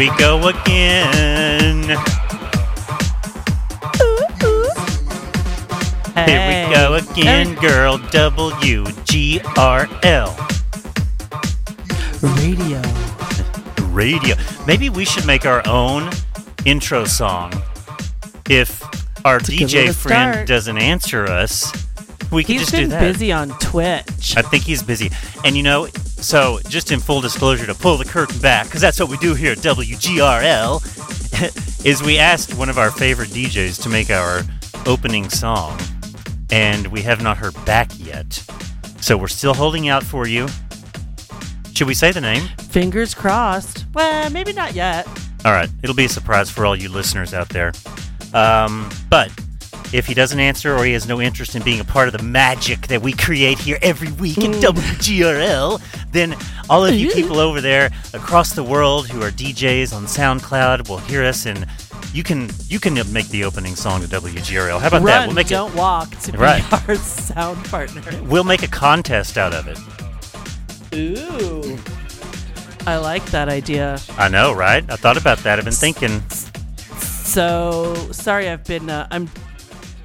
we go again. Here we go again, girl. W G R L. Radio. Radio. Maybe we should make our own intro song. If our DJ friend start. doesn't answer us, we can He's just do that. He's been busy on Twitch. I think he's busy. And you know, so just in full disclosure to pull the curtain back, because that's what we do here at WGRL, is we asked one of our favorite DJs to make our opening song, and we have not heard back yet. So we're still holding out for you. Should we say the name? Fingers crossed. Well, maybe not yet. All right, it'll be a surprise for all you listeners out there. Um, but if he doesn't answer or he has no interest in being a part of the magic that we create here every week at WGRL, then all of you people over there across the world who are DJs on SoundCloud will hear us and you can you can make the opening song to WGRL. How about that? Run, We'll make don't walk to Right. be our sound partner. We'll make a contest out of it. Ooh. I like that idea. I know, right? I thought about that. I've been thinking. So sorry, I've been uh, I'm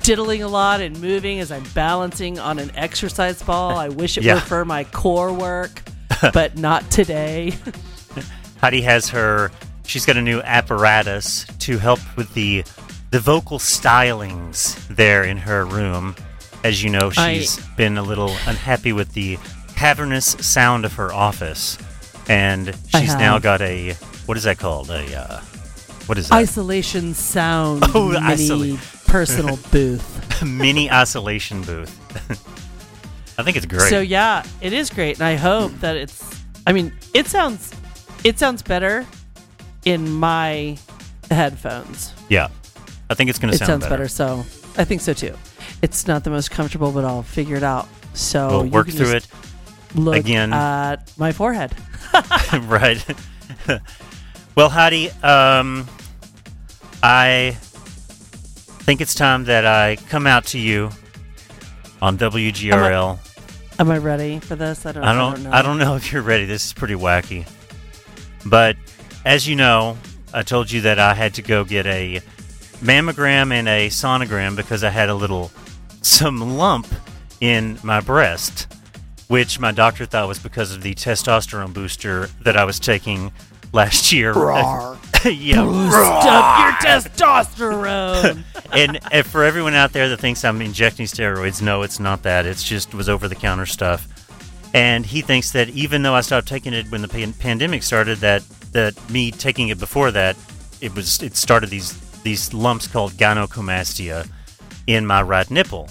diddling a lot and moving as I'm balancing on an exercise ball. I wish it Yeah. were for my core work, but not today. Heidi has her. She's got a new apparatus to help with the the vocal stylings there in her room. As you know, I- she's been a little unhappy with the cavernous sound of her office, and she's now got a what is that called? A uh, what is that? Isolation sound Oh, mini isolate. personal booth. Mini oscillation booth. I think it's great. So yeah, it is great, and I hope that it's. I mean, it sounds, it sounds better in my headphones. yeah, I think it's going to It sound sounds better. So I think so too. It's not the most comfortable, but I'll figure it out. So We'll work through it. Look again. at my forehead. right. well, Heidi, um, I think it's time that I come out to you on WGRL. Am I ready for this? I don't. I don't. know. I don't know if you're ready. This is pretty wacky, but as you know, I told you that I had to go get a mammogram and a sonogram because I had a little some lump in my breast, which my doctor thought was because of the testosterone booster that I was taking last year. yeah, Stop your testosterone. and, and for everyone out there that thinks I'm injecting steroids, no, it's not that. It's just was over the counter stuff. And he thinks that even though I stopped taking it when the pan- pandemic started, that that me taking it before that, it was it started these these lumps called gynecomastia in my right nipple.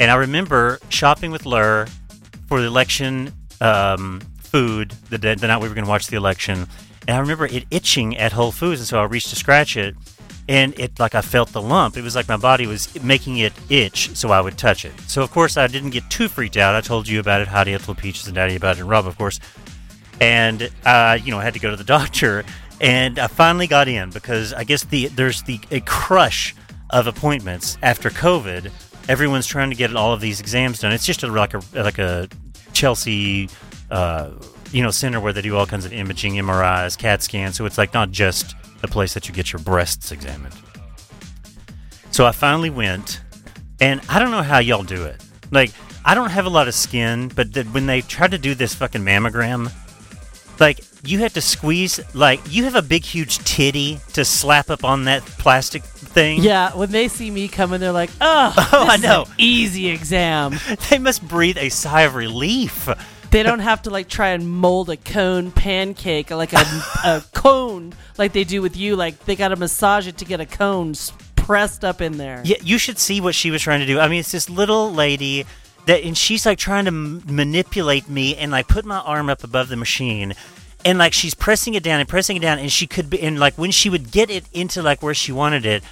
And I remember shopping with Lur for the election um, food the, the night we were going to watch the election. And I remember it itching at Whole Foods, and so I reached to scratch it, and it like I felt the lump. It was like my body was making it itch, so I would touch it. So of course I didn't get too freaked out. I told you about it, Heidi, Ethel Peaches, and Daddy about it, and Rob, of course. And uh, you know, I had to go to the doctor, and I finally got in because I guess the there's the a crush of appointments after COVID. Everyone's trying to get all of these exams done. It's just a, like a like a Chelsea, uh, you know, center where they do all kinds of imaging, MRIs, CAT scans. So it's like not just a place that you get your breasts examined. So I finally went, and I don't know how y'all do it. Like I don't have a lot of skin, but the, when they try to do this fucking mammogram, like you have to squeeze like you have a big huge titty to slap up on that plastic thing. yeah, when they see me coming, they're like, "Oh, Oh, I know. easy exam." They must breathe a sigh of relief. They don't have to like try and mold a cone pancake like a, a cone like they do with you. Like they got to massage it to get a cone pressed up in there. Yeah, you should see what she was trying to do. I mean, it's this little lady that, and she's like trying to m- manipulate me and like put my arm up above the machine, and like she's pressing it down and pressing it down, and she could be, and like when she would get it into like where she wanted it,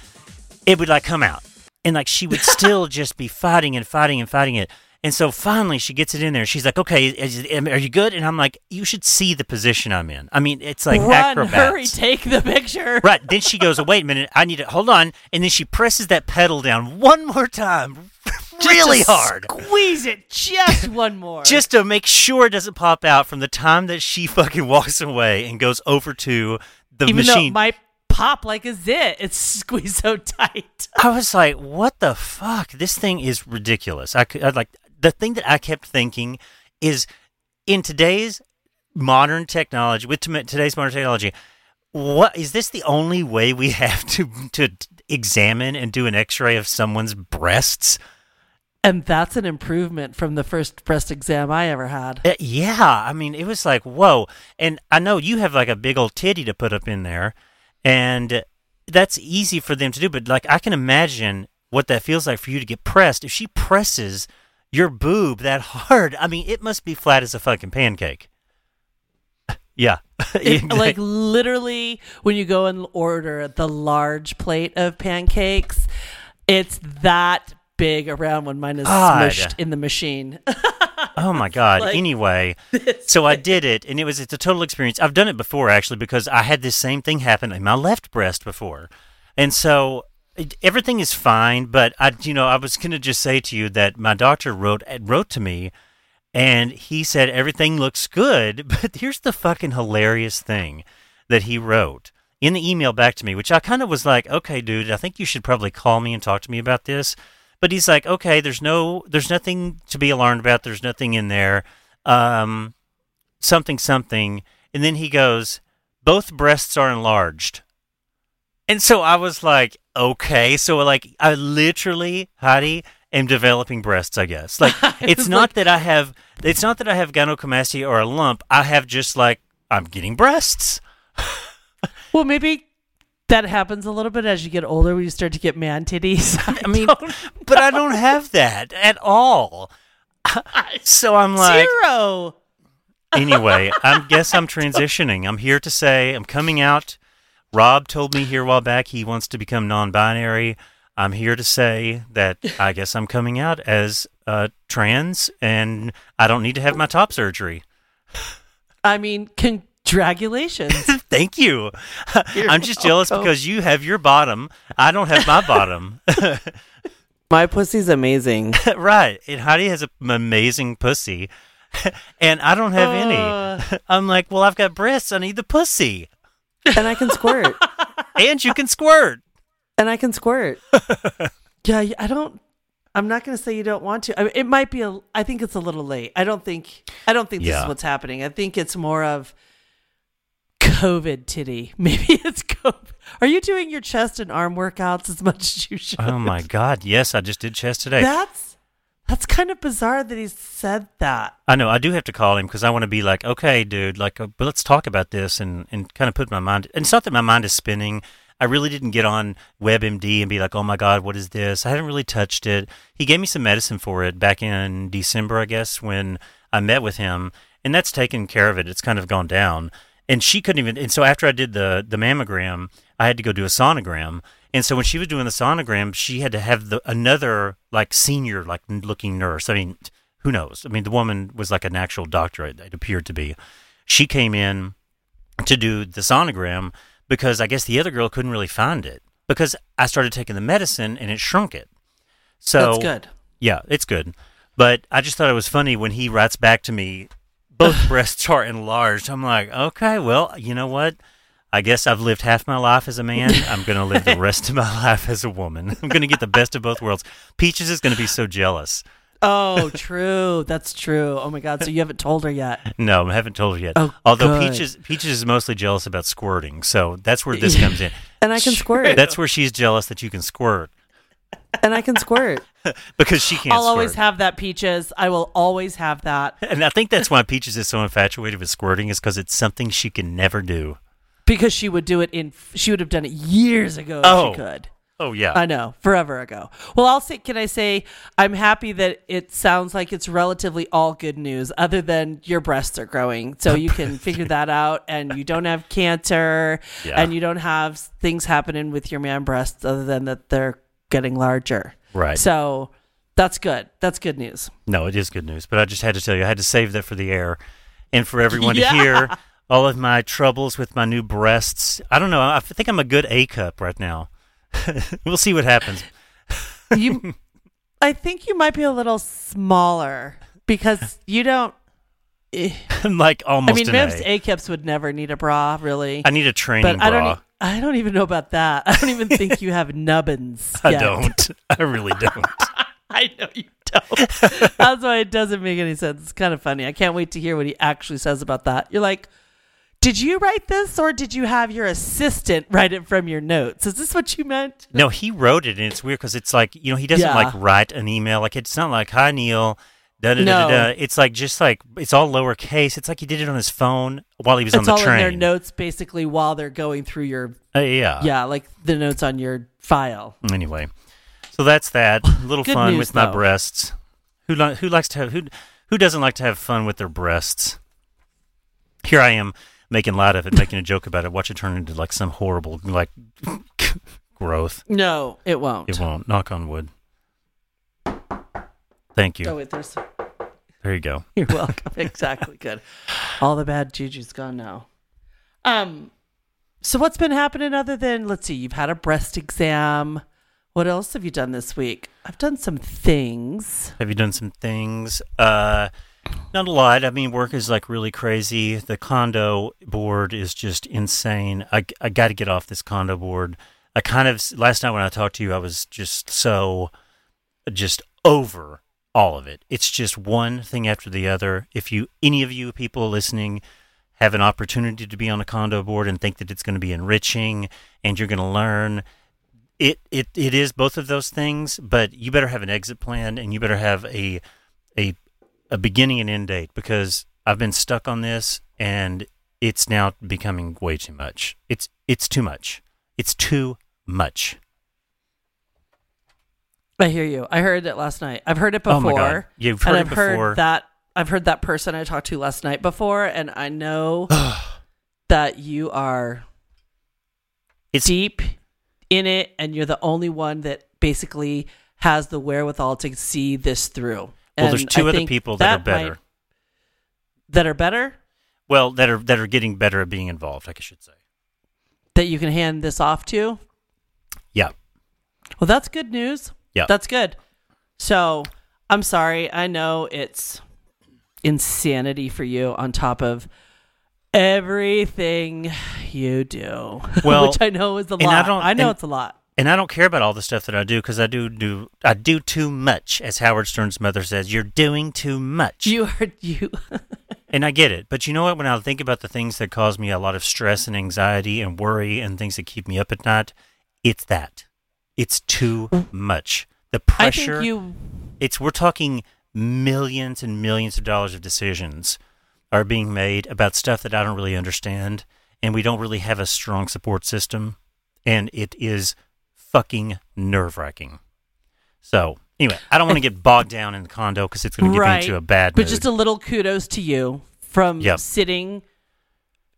it would like come out, and like she would still just be fighting and fighting and fighting it. And so finally, she gets it in there. She's like, "Okay, is, are you good?" And I'm like, "You should see the position I'm in. I mean, it's like Run, acrobats." hurry, take the picture. Right. Then she goes, oh, wait a minute, I need to hold on. And then she presses that pedal down one more time, really hard. Squeeze it just one more. just to make sure it doesn't pop out from the time that she fucking walks away and goes over to the even though machine. it might pop like a zit, it's squeezed so tight. I was like, "What the fuck? This thing is ridiculous." I could I'd like the thing that I kept thinking is in today's modern technology with today's modern technology, what is this the only way we have to to examine and do an X-ray of someone's breasts? And that's an improvement from the first breast exam I ever had. Uh, yeah, I mean, it was like, whoa. And I know you have like a big old titty to put up in there, and that's easy for them to do. But like, I can imagine what that feels like for you to get pressed. If she presses your boob that hard, I mean, it must be flat as a fucking pancake. yeah. It- like literally, when you go and order the large plate of pancakes, it's that big around when mine is God. smushed in the machine. Oh my god. Like, anyway, so I did it and it was it's a total experience. I've done it before actually because I had this same thing happen in my left breast before. And so everything is fine, but I you know, I was to just say to you that my doctor wrote wrote to me and he said everything looks good, but here's the fucking hilarious thing that he wrote in the email back to me, which I kind of was like, "Okay, dude, I think you should probably call me and talk to me about this." But he's like, "Okay, there's no there's nothing to be alarmed about. There's nothing in there. Um something something." And then he goes, "Both breasts are enlarged." And so I was like, "Okay, so like I literally, Heidi, am developing breasts, I guess. Like it's was not like- that I have it's not that I have gynecomastia or a lump. I have just like I'm getting breasts." well, maybe that happens a little bit as you get older when you start to get man titties. I mean, but I don't have that at all. So I'm like, Zero. anyway, I guess I'm transitioning. I'm here to say I'm coming out. Rob told me here a while back he wants to become non-binary. I'm here to say that I guess I'm coming out as uh, trans, and I don't need to have my top surgery. I mean, congratulations. Thank you. You're I'm just jealous welcome. because you have your bottom. I don't have my bottom. My pussy's amazing. right. And Heidi has an amazing pussy, and I don't have Uh. any. I'm like, well, I've got breasts. I need the pussy, and I can squirt. and you can squirt. and I can squirt. yeah, I don't. I'm not going to say you don't want to. I mean, it might be a. I think it's a little late. I don't think. I don't think this Yeah. is what's happening. I think it's more of COVID titty. Maybe it's COVID. Are you doing your chest and arm workouts as much as you should? Oh my God! Yes, I just did chest today. That's that's kind of bizarre that he said that. I know. I do have to call him because I want to be like, okay, dude, like, uh, but let's talk about this and and kind of put my mind. And it's not that my mind is spinning. I really didn't get on WebMD and be like, oh my God, what is this? I haven't really touched it. He gave me some medicine for it back in December, I guess, when I met with him, and that's taken care of it. It's kind of gone down. And she couldn't even. And so after I did the the mammogram, I had to go do a sonogram. And so when she was doing the sonogram, she had to have the another like senior like looking nurse. I mean, who knows? I mean, the woman was like an actual doctor. It, it appeared to be. She came in to do the sonogram because I guess the other girl couldn't really find it because I started taking the medicine and it shrunk it. So That's good. yeah, it's good. But I just thought it was funny when he writes back to me, both breasts are enlarged. I'm like, okay, well, you know what? I guess I've lived half my life as a man. I'm going to live the rest of my life as a woman. I'm going to get the best of both worlds. Peaches is going to be so jealous. Oh, true. That's true. Oh my god. So you haven't told her yet. No, I haven't told her yet. Oh, Although good. Peaches Peaches is mostly jealous about squirting, so that's where this comes in. And I can squirt. That's where she's jealous that you can squirt and I can squirt. because she can't. I'll squirt. always have that peaches. I will always have that And I think that's why Peaches is so infatuated with squirting is because it's something she can never do. Because she would do it in. She would have done it years ago if Oh. she could. Oh yeah. I know, forever ago. Well, I'll say, can I say, I'm happy that it sounds like it's relatively all good news, other than your breasts are growing. So you can figure that out, and you don't have cancer, Yeah. and you don't have things happening with your man breasts, other than that they're getting larger. Right. So that's good. That's good news. No, it is good news, but I just had to tell you, I had to save that for the air and for everyone Yeah. to hear all of my troubles with my new breasts. I don't know. I think I'm a good A cup right now. we'll see what happens. You I think you might be a little smaller because you don't. eh, like almost. I mean, an Vamps A. A-Caps would never need a bra, really. I need a training but I don't. bra. I don't even know about that. I don't even think you have nubbins. I yet. don't. I really don't. I know you don't. That's why it doesn't make any sense. It's kind of funny. I can't wait to hear what he actually says about that. You're like, did you write this or did you have your assistant write it from your notes? Is this what you meant? No, he wrote it, and it's weird because it's like you know he doesn't Yeah. like write an email. Like it's not like hi Neil. Da, da, da, da, No. da. It's like just like it's all lowercase. It's like he did it on his phone while he was on It's the all train. in their notes basically while they're going through your Uh, yeah. yeah, like the notes on your file. Anyway, so that's that. A little fun news, with my breasts. Who li- who likes to have who who doesn't like to have fun with their breasts? Here I am making light of it, making a joke about it. Watch it turn into like some horrible like growth. No, it won't. It won't. Knock on wood. Thank you. Oh wait, there's There you go. You're welcome. exactly. Good. All the bad juju's gone now. Um, so what's been happening other than let's see, you've had a breast exam. What else have you done this week? I've done some things. Have you done some things? Uh, not a lot. I mean, work is like really crazy. The condo board is just insane. I, I got to get off this condo board. I kind of, last night when I talked to you, I was just so, just over all of it. It's just one thing after the other. If you, any of you people listening, have an opportunity to be on a condo board and think that it's going to be enriching and you're going to learn it, it it is both of those things, but you better have an exit plan and you better have a a a beginning and end date because I've been stuck on this and it's now becoming way too much. It's it's too much. It's too much. I hear you. I heard it last night. I've heard it Oh my before. God. You've heard and it I've before. heard that I've heard that person I talked to last night before, and I know that you are It's deep in it and you're the only one that basically has the wherewithal to see this through. Well, there's two I other people that, are might- better. that are better Well, that are that are getting better at being involved. I should say. that you can hand this off to. Yeah. Well, that's good news. Yeah. That's good. So, I'm sorry. I know it's insanity for you on top of everything you do. Well, which I know is a lot. I I, know and- it's a lot. And I don't care about all the stuff that I do because I do do I do too much, as Howard Stern's mother says. You're doing too much. You are you. And I get it. But you know what? When I think about the things that cause me a lot of stress and anxiety and worry and things that keep me up at night, it's that. It's too much. The I pressure. think you. it's we're talking millions and millions of dollars of decisions are being made about stuff that I don't really understand and we don't really have a strong support system and it is fucking nerve-wracking. So, anyway, I don't want to get bogged down in the condo cuz it's going to get Right. me into a bad But mood. just a little kudos to you from Yep. sitting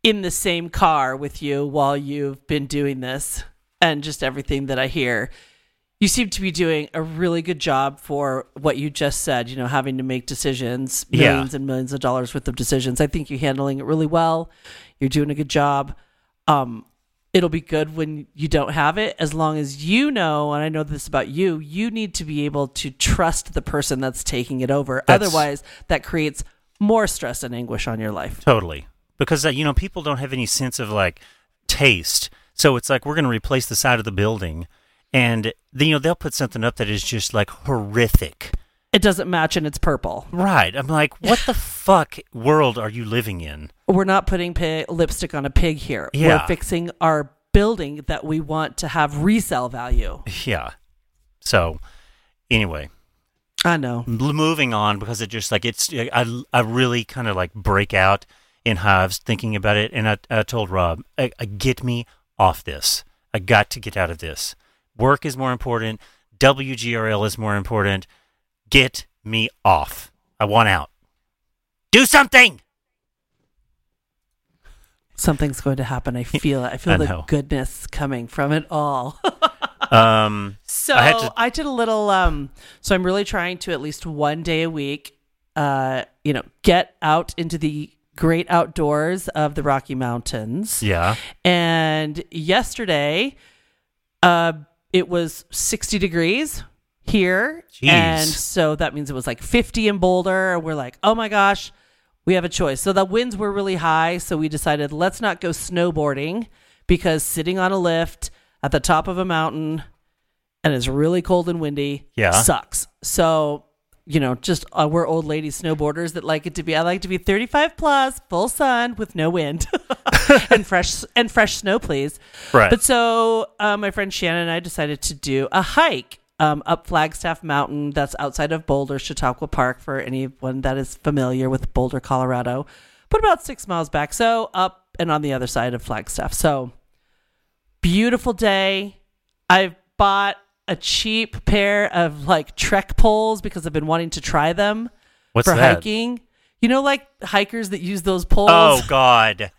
in the same car with you while you've been doing this and just everything that I hear. You seem to be doing a really good job for what you just said, you know, having to make decisions, Yeah. millions and millions of dollars worth of decisions. I think you're handling it really well. You're doing a good job. Um, it'll be good when you don't have it as long as you know and i know this about you you need to be able to trust the person that's taking it over That's- otherwise that creates more stress and anguish on your life Totally. Because, uh, you know, people don't have any sense of like taste. So it's like we're going to replace the side of the building. And, then, you know, they'll put something up that is just like horrific. it doesn't match and it's purple Right. I'm like, what the fuck world are you living in? We're not putting pi lipstick on a pig here Yeah. we're fixing our building that we want to have resale value Yeah. So, anyway, i know moving on because it just like it's, I, I really kind of like break out in hives thinking about it. And I, I told Rob, I, I get me off this. I got to get out of this. Work is more important. WGRL is more important. Get me off. I want out. Do something. Something's going to happen i feel it i feel I the goodness coming from it all Um, So I I, did a little. Um, so I'm really trying to at least one day a week, uh, you know, get out into the great outdoors of the Rocky Mountains. yeah. And yesterday, uh, it was 60 degrees here. Jeez. And so that means it was like 50 in Boulder. And we're like, oh my gosh, we have a choice. So the winds were really high. So we decided let's not go snowboarding because sitting on a lift at the top of a mountain and it's really cold and windy Yeah. sucks. So, you know, just uh, we're old lady snowboarders that like it to be, I like to be 35 plus, full sun with no wind and fresh and fresh snow, please. Right. But so uh, my friend Shannon and I decided to do a hike um, up Flagstaff Mountain that's outside of Boulder, Chautauqua Park, for anyone that is familiar with Boulder, Colorado. But about six miles back. So up and on the other side of Flagstaff. So beautiful day. I've bought a cheap pair of like trek poles because I've been wanting to try them What's for that? hiking. You know, like hikers that use those poles. Oh God.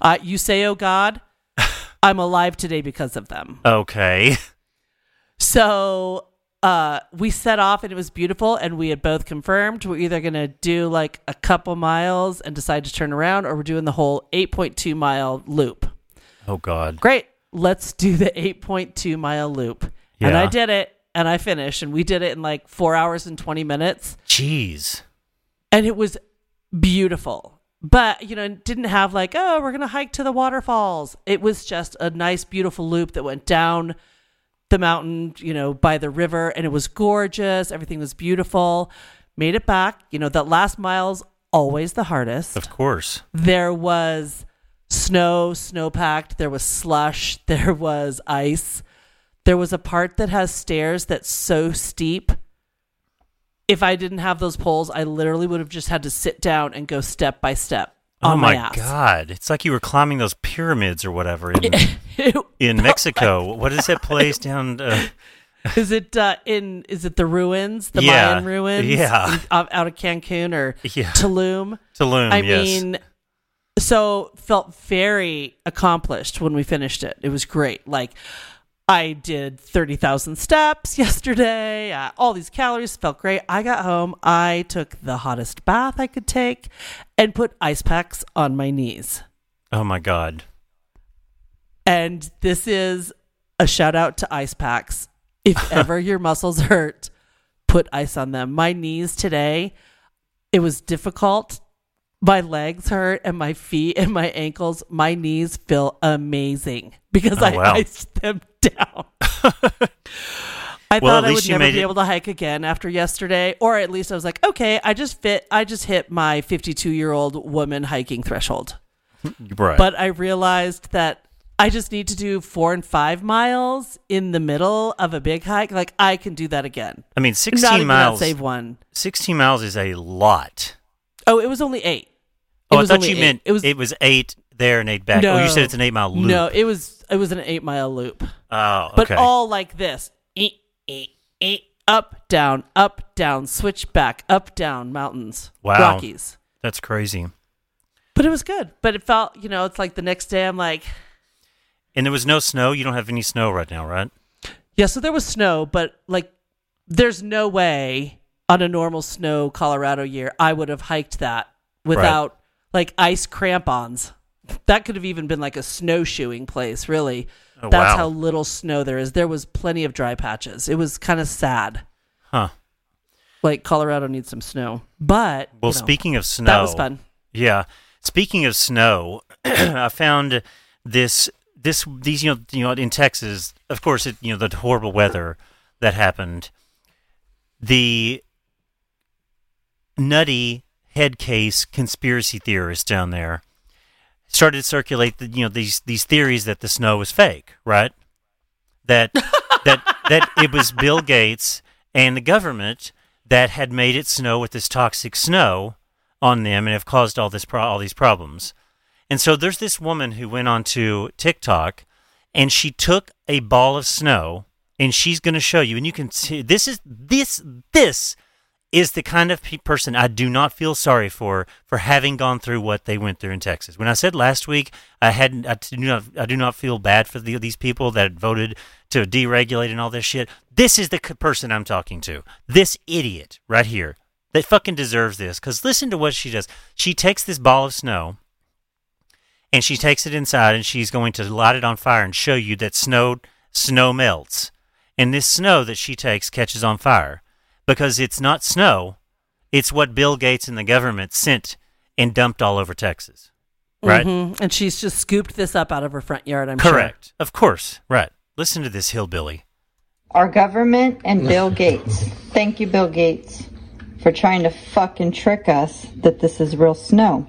Uh, you say, "Oh God, I'm alive today because of them." Okay. So uh, we set off, and it was beautiful. And we had both confirmed we're either going to do like a couple miles and decide to turn around, or we're doing the whole 8.2 mile loop. Oh God. Great, let's do the 8.2 mile loop. Yeah. And I did it, and I finished, and we did it in like four hours and 20 minutes Jeez. and it was beautiful. But you know, didn't have like, oh, we're gonna hike to the waterfalls. It was just a nice, beautiful loop that went down the mountain, you know, by the river, and it was gorgeous. Everything was beautiful. Made it back. You know, that last mile's always the hardest. Of course. There was snow, snow packed. There was slush. There was ice. There was a part that has stairs that's so steep. If I didn't have those poles, I literally would have just had to sit down and go step by step on oh my, ass. God. It's like you were climbing those pyramids or whatever in, in Mexico. What is that place down? Uh, Is it uh, in? Is it the ruins, the Yeah, Mayan ruins? yeah. in- out out of Cancun or Yeah. Tulum? Tulum. I yes. mean, so felt very accomplished when we finished it. It was great. Like I did thirty thousand steps yesterday. Uh, all these calories felt great. I got home. I took the hottest bath I could take, and put ice packs on my knees. oh my God. And this is a shout out to ice packs. If ever your muscles hurt, put ice on them. My knees today, it was difficult. My legs hurt and my feet and my ankles, my knees feel amazing because Oh, I wow. iced them down. I Well, thought I would never be it- able to hike again after yesterday, or at least I was like, okay, I just fit, I just hit my 52 year old woman hiking threshold. Right. But I realized that I just need to do four and five miles in the middle of a big hike. Like I can do that again. I mean, 16 even miles. save one. 16 miles is a lot. Oh, it was only eight. Oh, I thought you eight. meant it was it was eight there and eight back. no, oh, you said it's an eight mile loop. No, it was it was an eight mile loop, Oh, but all like this: Eh, eh, eh, up, down, up, down, switch back, up, down, mountains, Wow. Rockies. That's crazy. But it was good. But it felt, you know, it's like the next day. I'm like, And there was no snow. You don't have any snow right now, right? Yeah, so there was snow, but like there's no way on a normal snow Colorado year I would have hiked that without like ice crampons. That could have even been like a snowshoeing place, really. Oh, That's wow. how little snow there is. There was plenty of dry patches. It was kind of sad. Huh. Like Colorado needs some snow. But Well, you know, speaking of snow, that was fun. Yeah. Speaking of snow, I found this this these you know you know in Texas, of course, it, you know the horrible weather that happened. The nutty head case conspiracy theorists down there started to circulate the you know these these theories that the snow was fake, right? That that that it was Bill Gates and the government that had made it snow with this toxic snow on them and have caused all this pro- all these problems. And so there's this woman who went onto TikTok and she took a ball of snow and she's going to show you and you can see this is this this is the kind of pe- person I do not feel sorry for for having gone through what they went through in Texas. When I said last week I hadn't I do not I do not feel bad for the, these people that voted to deregulate and all this shit. This is the c- person I'm talking to. This idiot right here that fucking deserves this cuz listen to what she does. She takes this ball of snow and she takes it inside and she's going to light it on fire and show you that snow snow melts. and this snow that she takes catches on fire because it's not snow, it's what Bill Gates and the government sent and dumped all over Texas. Right? Mhm. And she's just scooped this up out of her front yard, I'm sure. Correct. Of course. Right. Listen to this hillbilly. Our government and Bill Gates. Thank you, Bill Gates, for trying to fucking trick us that this is real snow.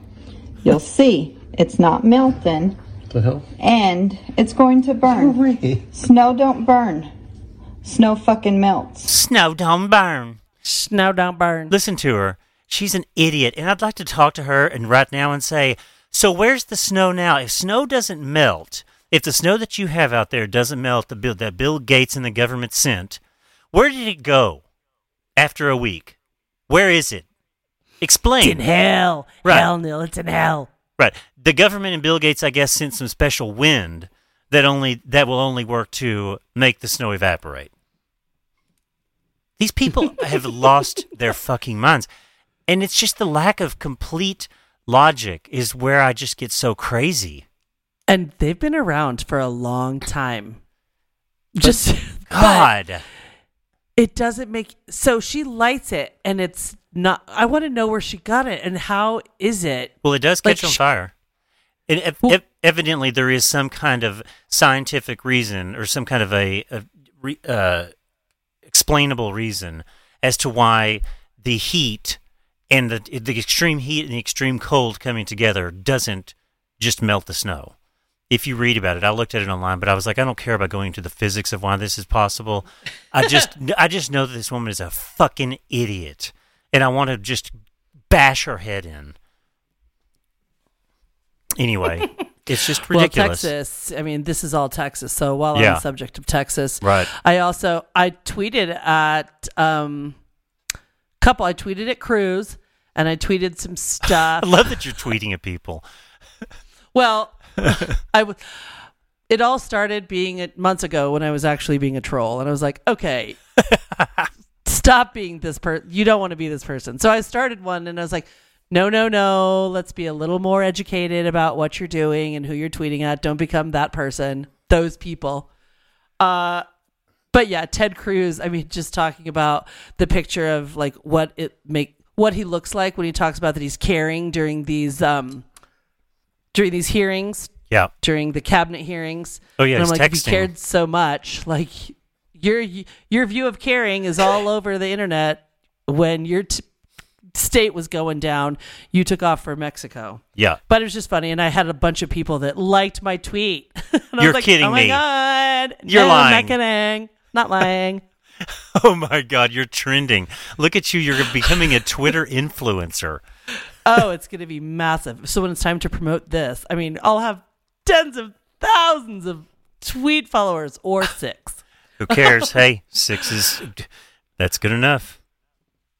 You'll see, it's not melting, The hell? and it's going to burn. Snow don't burn. Snow fucking melts. Snow don't burn. Snow don't burn. Listen to her. She's an idiot, and I'd like to talk to her and right now and say, so where's the snow now? If snow doesn't melt, if the snow that you have out there doesn't melt, the bill that Bill Gates and the government sent, where did it go after a week? Where is it? Explain. It's in hell. Right. Hell, Neil. It's in hell. Right. The government and Bill Gates, I guess, sent some special wind that only that will only work to make the snow evaporate. These people have lost their fucking minds. And it's just the lack of complete logic is where I just get so crazy. And they've been around for a long time. Just God. it doesn't make so she lights it and it's not I want to know where she got it and how is it? Well, it does Like, catch on sh- fire. And ev- Well- evidently, there is some kind of scientific reason or some kind of a, a re- uh, explainable reason as to why the heat and the the extreme heat and the extreme cold coming together doesn't just melt the snow. If you read about it, I looked at it online, but I was like, I don't care about going into the physics of why this is possible. I just I just know that this woman is a fucking idiot, and I want to just bash her head in. Anyway, it's just ridiculous. Well, Texas, I mean, this is all Texas. So while on the subject of Texas, Right. I also I tweeted at um couple I tweeted at Cruz and I tweeted some stuff. I love that you're tweeting at people. Well, I w- it all started being at months ago when I was actually being a troll, and I was like, okay, stop being this person. You don't want to be this person. So I started one, and I was like, no, no, no. Let's be a little more educated about what you're doing and who you're tweeting at. Don't become that person. Those people. Uh, but yeah, Ted Cruz. I mean, just talking about the picture of like what it make what he looks like when he talks about that he's caring during these um during these hearings Yeah. during the cabinet hearings. Oh, yeah, and I'm he's like, if you cared so much, like your your view of caring is all over the internet. When your t- state was going down, you took off for Mexico. Yeah. But it was just funny, and I had a bunch of people that liked my tweet. and You're was like, kidding oh my me. god, You're no, lying. Not kidding. Not lying. Oh my God, you're trending. Look at you. You're becoming a Twitter influencer. oh, it's going to be massive. So when it's time to promote this, I mean, I'll have tens of thousands of tweet followers or six. Who cares? hey, six is that's good enough.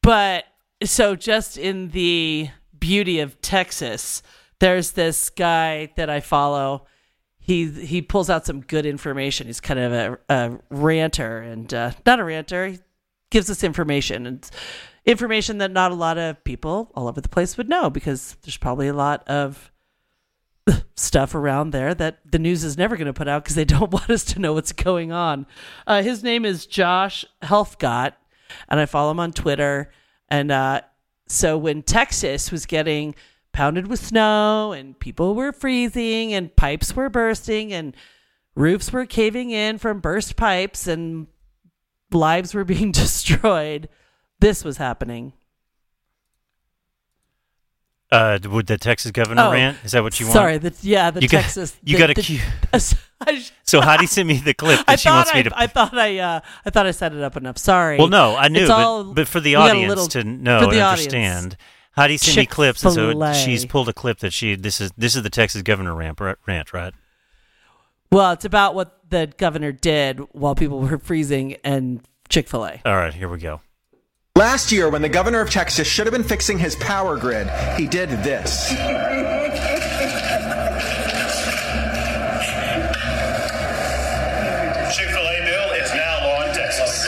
But so just in the beauty of Texas, there's this guy that I follow. He he pulls out some good information. He's kind of a, a ranter and uh, not a ranter. He gives us information and information that not a lot of people all over the place would know because there's probably a lot of stuff around there that the news is never going to put out because they don't want us to know what's going on. Uh, his name is Josh Helfgott, and I follow him on Twitter. And uh, so when Texas was getting pounded with snow and people were freezing and pipes were bursting and roofs were caving in from burst pipes and lives were being destroyed, this was happening. Uh, would the Texas governor Oh, rant? Is that what you want? Sorry, the, yeah, the You got- Texas. you the- got a the- cue. So Heidi sent me the clip that I she thought wants I, me to. I thought I, uh, I thought I set it up enough. Sorry. well, no, I knew, but, all- but for the got audience little- to know and audience. understand, Heidi sent me clips, and so she's pulled a clip that she this is this is the Texas governor rant, rant right? Well, it's about what the governor did while people were freezing and Chick Fil A. All right, here we go. Last year, when the governor of Texas should have been fixing his power grid, he did this. Chick fil A bill is now law in Texas.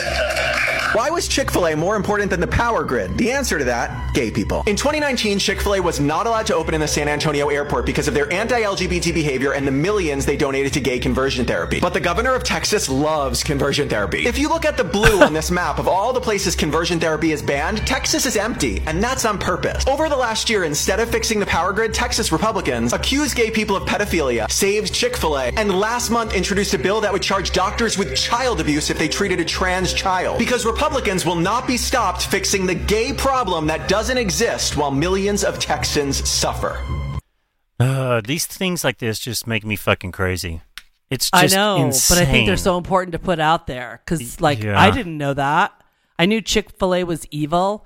Why was is Chick fil A more important than the power grid? The answer to that gay people. In 2019, Chick fil A was not allowed to open in the San Antonio airport because of their anti LGBT behavior and the millions they donated to gay conversion therapy. But the governor of Texas loves conversion therapy. If you look at the blue on this map of all the places conversion therapy is banned, Texas is empty, and that's on purpose. Over the last year, instead of fixing the power grid, Texas Republicans accused gay people of pedophilia, saved Chick fil A, and last month introduced a bill that would charge doctors with child abuse if they treated a trans child. Because Republicans will not be stopped fixing the gay problem that doesn't exist while millions of Texans suffer. Uh, these things like this just make me fucking crazy. It's I know, insane. but I think they're so important to put out there because, like, Yeah. I didn't know that. I knew Chick Fil A was evil,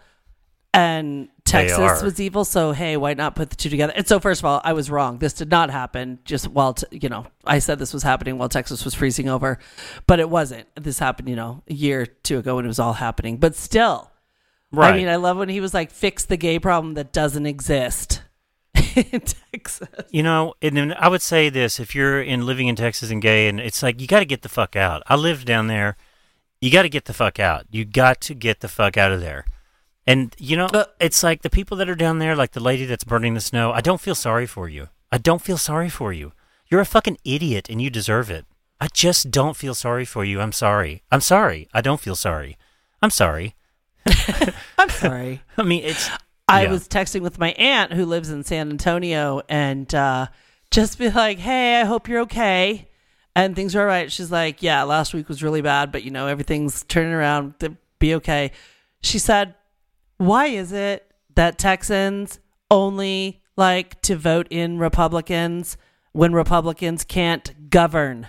and Texas was evil. So hey, why not put the two together? And so, first of all, I was wrong. This did not happen. Just while t- you know, I said this was happening while Texas was freezing over, but it wasn't. This happened, you know, a year or two ago when it was all happening. But still, right. I mean, I love when he was like, "Fix the gay problem that doesn't exist." in Texas. You know, and then I would say this: if you're in living in Texas and gay, and it's like you got to get the fuck out. I lived down there. You got to get the fuck out. You got to get the fuck out of there. And you know, it's like the people that are down there, like the lady that's burning the snow. I don't feel sorry for you. I don't feel sorry for you. You're a fucking idiot, and you deserve it. I just don't feel sorry for you. I'm sorry. I'm sorry. I don't feel sorry. I'm sorry. I'm sorry. I mean, it's. I yeah. was texting with my aunt who lives in San Antonio and uh, just be like, hey, I hope you're okay. And things are all right. She's like, yeah, last week was really bad, but you know, everything's turning around. to Be okay. She said, why is it that Texans only like to vote in Republicans when Republicans can't govern?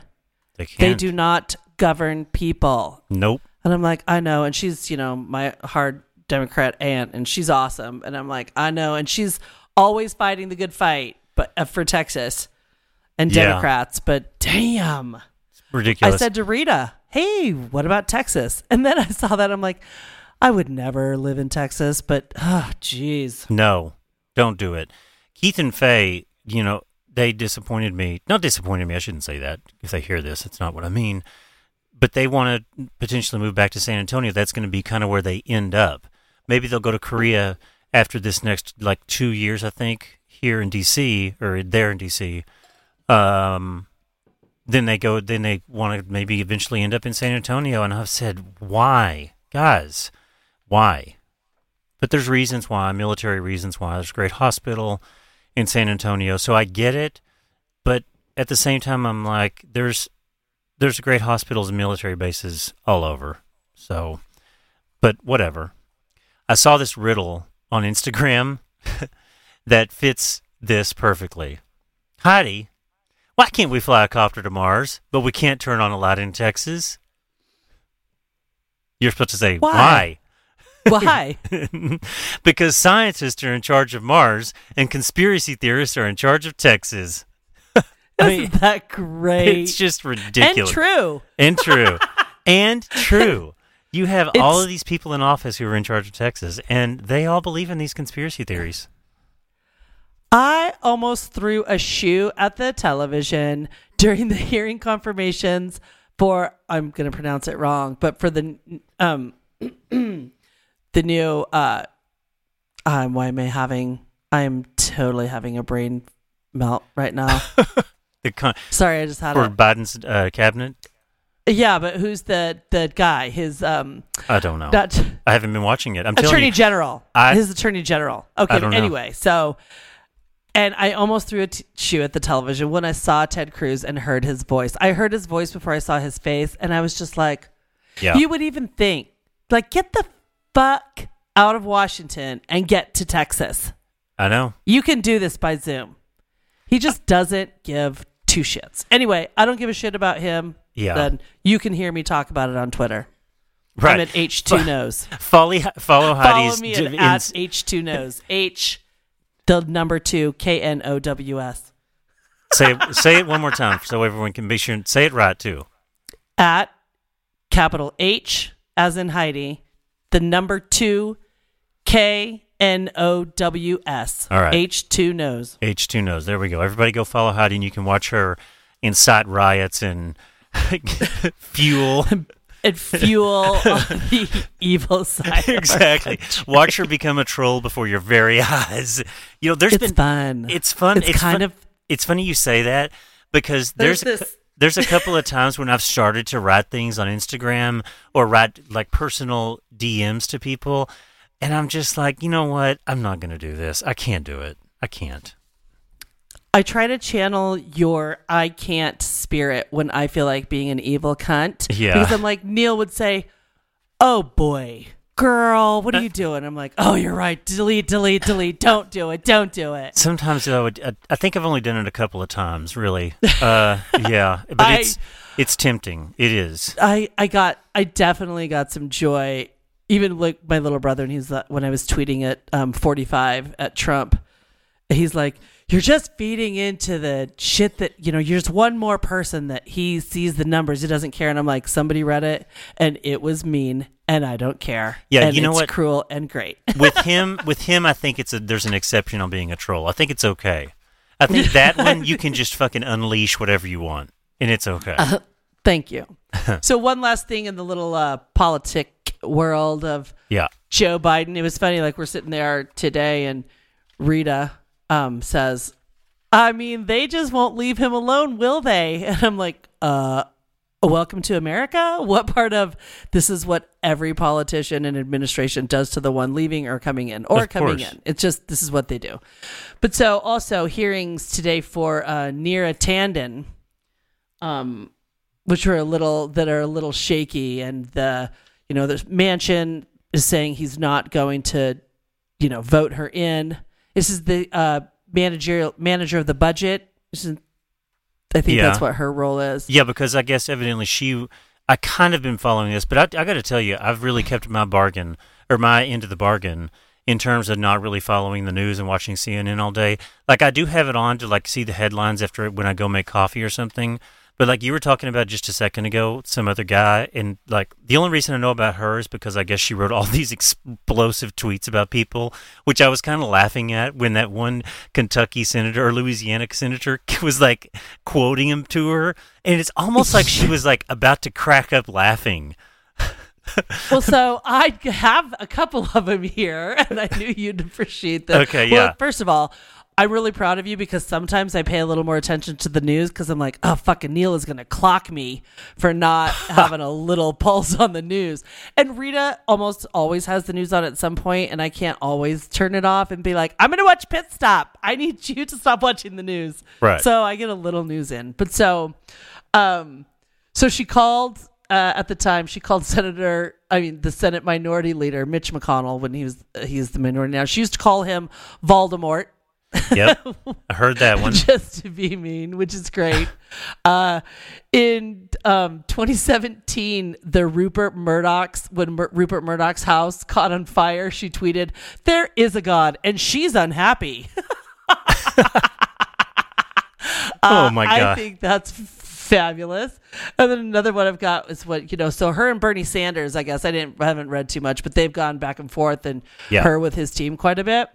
They, can't. They do not govern people. Nope. And I'm like, I know. And she's, you know, my hard Democrat aunt, and she's awesome. And I'm like, I know. And she's always fighting the good fight, but uh, for Texas and Yeah. Democrats. But damn, it's Ridiculous. I said to Rita, "Hey, what about Texas?" And then I saw that I'm like, I would never live in Texas, but oh, jeez. No, don't do it. Keith and Faye, you know, they disappointed me. Not disappointed me, I shouldn't say that. If they hear this, it's not what I mean. But they want to potentially move back to San Antonio. That's going to be kind of where they end up. Maybe they'll go to Korea after this next, like, two years, I think, here in D.C. or there in D.C. Um, then they go, then they want to maybe eventually end up in San Antonio. And I've said, why? Guys, why? But there's reasons why, military reasons why. There's a great hospital in San Antonio, so I get it. But at the same time, I'm like, there's there's great hospitals and military bases all over. So, but whatever. I saw this riddle on Instagram that fits this perfectly. Heidi, why can't we fly a copter to Mars, but we can't turn on a light in Texas? You're supposed to say Why? Why? because scientists are in charge of Mars and conspiracy theorists are in charge of Texas. I mean, Isn't that great? it's just ridiculous. and true. And true. and true. You have all of these people in office who are in charge of Texas, and they all believe in these conspiracy theories. I almost threw a shoe at the television during the hearing confirmations for I'm going to pronounce it wrong, but for the um the new uh um why am I having I'm totally having a brain melt right now. The con- Sorry, I just had for a Biden's uh, cabinet, Yeah, but who's the the guy? His um I don't know. not I haven't been watching it. I'm attorney you, general. I- his attorney general. Okay, I don't know. anyway, so and I almost threw a t- shoe at the television when I saw Ted Cruz and heard his voice. I heard his voice before I saw his face, and I was just like, yeah, you would even think, like, get the fuck out of Washington and get to Texas. I know. You can do this by Zoom. He just doesn't give two shits. Anyway, I don't give a shit about him. Yeah. Then you can hear me talk about it on Twitter. Right. I'm at H2 Knows. Follow, follow Follow Heidi's me d- at, in- at H2 Knows. H, the number two, K N O W S. say say it one more time so everyone can be sure. Say it right too. At capital H, as in Heidi, the number two, K N O W S. All right. H2 Knows. H2 knows. There we go. Everybody go follow Heidi and you can watch her incite riots and fuel. and fuel on the evil side. of our exactly. Watch her become a troll before your very eyes. You know, there's It's been fun. It's fun. It's kind fun- of- It's funny you say that because there's There's a, this- there's a couple of times when I've started to write things on Instagram or write like personal DMs to people, and I'm just like, you know what? I'm not gonna do this. I can't do it. I can't. I try to channel your I can't spirit when I feel like being an evil cunt. Yeah. Because I'm like, Neil would say, Oh boy, girl, what are Uh, you doing? I'm like, Oh, you're right. Delete, delete, delete. Don't do it. Don't do it. Sometimes I would. I, I think I've only done it a couple of times, really. Uh, yeah, but I- it's it's tempting. It is. I, I got, I definitely got some joy. Even like my little brother, and he's uh, when I was tweeting at um, 45 at Trump, he's like, "You're just feeding into the shit that you know. You're just one more person that he sees the numbers, he doesn't care." And I'm like, "Somebody read it, and it was mean, and I don't care. Yeah, and you know it's what? Cruel and great. with him with him i think it's a there's an exception on being a troll i think it's okay i think that one you can just fucking unleash whatever you want and it's okay Thank you. so one last thing in the little uh, politic world of yeah Joe Biden. It was funny, like we're sitting there today, and Rita um, says, "I mean, they just won't leave him alone, will they?" And I'm like, "Uh, welcome to America. What part of this is what every politician and administration does to the one leaving or coming in or Of coming course. in? It's just this is what they do." But so also hearings today for uh, Neera Tanden, um, which are a little that are a little shaky, and the you know the Manchin is saying he's not going to you know vote her in. This is the uh, managerial manager of the budget. This is, I think Yeah. that's what her role is. yeah because i guess evidently she i kind of been following this but i, I gotta tell you i've really kept my bargain or my end of the bargain in terms of not really following the news and watching cnn all day like i do have it on to like see the headlines after when i go make coffee or something but like you were talking about just a second ago some other guy and like the only reason i know about her is because i guess she wrote all these explosive tweets about people which i was kind of laughing at when that one kentucky senator or louisiana senator was like quoting him to her and it's almost like she was like about to crack up laughing well, so I have a couple of them here, and I knew you'd appreciate them. Okay, Well, yeah. First of all, I'm really proud of you because sometimes I pay a little more attention to the news because I'm like, oh, fucking Neil is going to clock me for not having a little pulse on the news. And Rita almost always has the news on at some point, and I can't always turn it off and be like, I'm going to watch Pit Stop. I need you to stop watching the news. Right. So I get a little news in. But so, um, so she called uh, at the time. She called Senator, I mean, the Senate Minority Leader Mitch McConnell when he was uh, he's the minority now. She used to call him Voldemort yep i heard that one just to be mean, which is great. uh, in um, 2017, the Rupert Murdoch's when Mur- Rupert Murdoch's house caught on fire, she tweeted, "There is a God, and she's unhappy." oh my god. I think that's fabulous. And then another one I've got is what you know. So her and Bernie Sanders, I guess I didn't I haven't read too much, but they've gone back and forth, and Yeah. her with his team quite a bit.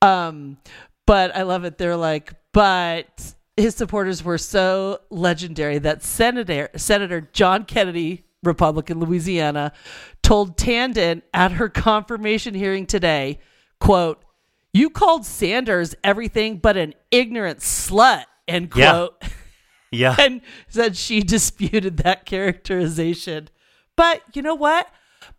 Um, but I love it. They're like, but his supporters were so legendary that Senator Senator John Kennedy, Republican Louisiana, told Tanden at her confirmation hearing today, quote, you called Sanders everything but an ignorant slut, end quote. Yeah. yeah and said she disputed that characterization. But you know what?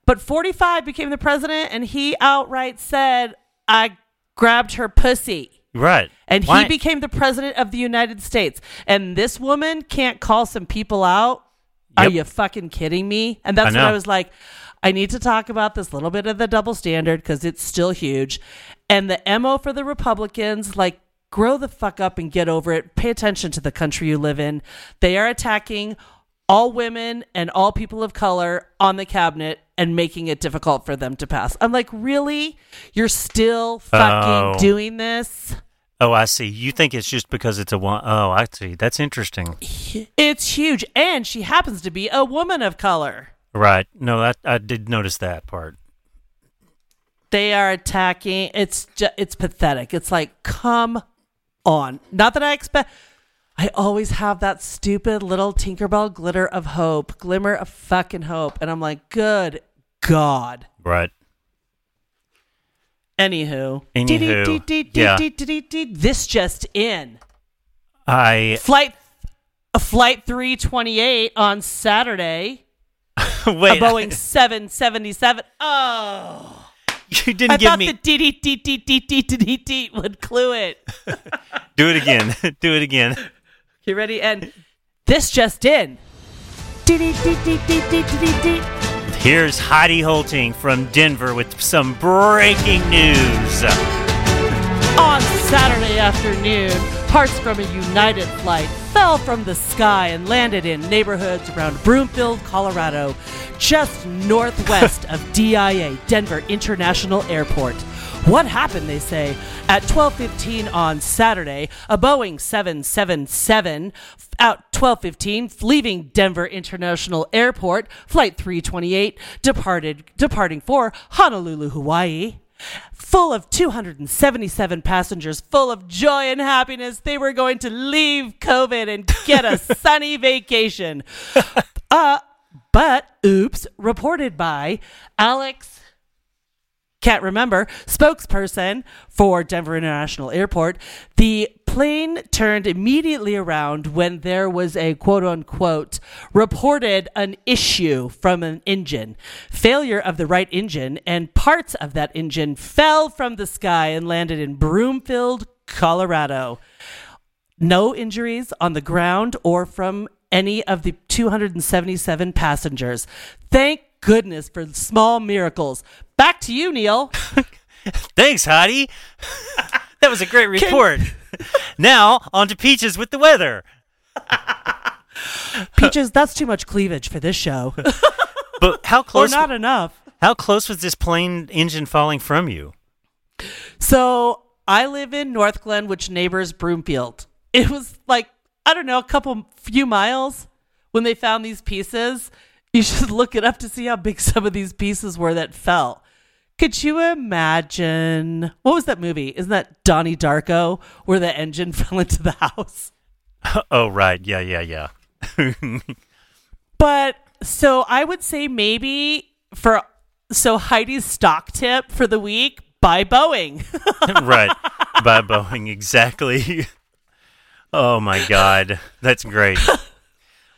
But 45 became the president and he outright said, I grabbed her pussy. Right And Why- he became the president of the United States. And this woman can't call some people out. Are you fucking kidding me? And that's I when I was like, I need to talk about this little bit of the double standard because it's still huge. And the MO for the Republicans, like, grow the fuck up and get over it. Pay attention to the country you live in. They are attacking all women and all people of color on the cabinet and making it difficult for them to pass. I'm like, really? You're still fucking Oh. doing this? oh i see you think it's just because it's a one oh i see that's interesting It's huge. And she happens to be a woman of color. right no that i did notice that part They are attacking. It's ju- it's pathetic. It's like, come on. Not that I expect. I always have that stupid little Tinkerbell glitter of hope, glimmer of fucking hope. And I'm like, good god. Right. Anywho. Anywho. This just in. I flight a flight 328 on Saturday. Wait, a Boeing 777. Oh. You didn't give me. I thought the dee dee dee dee dee dee dee would clue it. Do it again. Do it again. You ready? And this just in. Dee dee dee dee dee dee dee dee. Here's Heidi Holting from Denver with some breaking news. On Saturday afternoon, parts from a United flight fell from the sky and landed in neighborhoods around Broomfield, Colorado, just northwest of DIA, Denver International Airport. What happened, they say? At 12:15 on Saturday, a Boeing 777 out 12:15 leaving Denver International Airport, flight 328 departed departing for Honolulu, Hawaii full of 277 passengers, full of joy and happiness. They were going to leave COVID and get a sunny vacation. Uh, but oops, reported by Alex. Can't remember, spokesperson for Denver International Airport. The plane turned immediately around when there was a quote unquote reported an issue from an engine. Failure of the right engine and parts of that engine fell from the sky and landed in Broomfield, Colorado. No injuries on the ground or from any of the 277 passengers. Thank goodness for small miracles. Back to you, Neil. Thanks, Heidi. that was a great report. now, on to Peaches with the weather. Peaches, that's too much cleavage for this show. But how close? or not enough. how close was this plane engine falling from you? So I live in Northglenn, which neighbors Broomfield. It was like, I don't know, a couple few miles when they found these pieces. You should look it up to see how big some of these pieces were that fell. Could you imagine? What was that movie? Isn't that Donnie Darko where the engine fell into the house? oh, right. Yeah, yeah, yeah. But so I would say maybe for so Heidi's stock tip for the week buy Boeing. right. By Boeing, exactly. oh my God. That's great.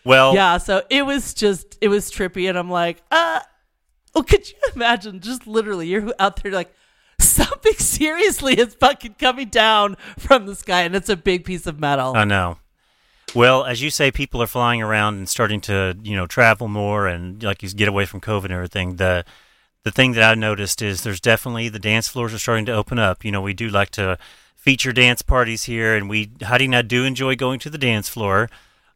Well, yeah, so it was just it was trippy, and I'm like, uh, well, could you imagine? Just literally, you're out there like something seriously is fucking coming down from the sky, and it's a big piece of metal. I know. Well, as you say, people are flying around and starting to, you know, travel more and like you get away from COVID and everything. The the thing that I noticed is there's definitely the dance floors are starting to open up. You know, we do like to feature dance parties here, and we Heidi and I do enjoy going to the dance floor.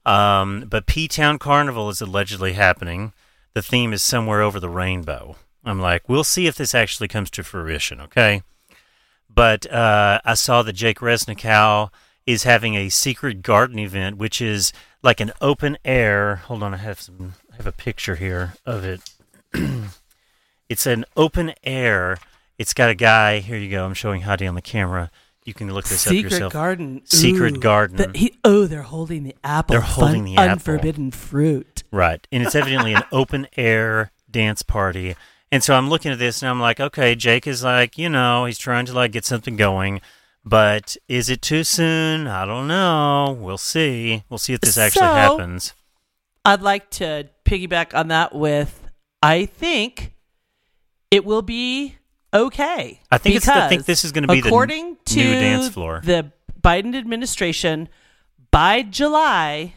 Um, but P Town Carnival is allegedly happening. The theme is somewhere over the rainbow. I'm like, we'll see if this actually comes to fruition, okay? But uh, I saw that Jake Resnicow is having a secret garden event, which is like an open air. Hold on, I have some. I have a picture here of it. it's an open air. It's got a guy. Here you go. I'm showing Heidi on the camera. You can look this up Secret yourself. garden. Secret Ooh. garden. The- he- oh, they're holding the apple. They're holding Fun- the apple. Unforbidden fruit. Right. And it's evidently an open air dance party. And so I'm looking at this and I'm like, okay, Jake is like, you know, he's trying to like get something going. But is it too soon? I don't know. We'll see. We'll see if this actually So- happens. I'd like to piggyback on that with I think it will be okay. I think it's- I think this is gonna be the according n- to new dance floor. The Biden administration by July,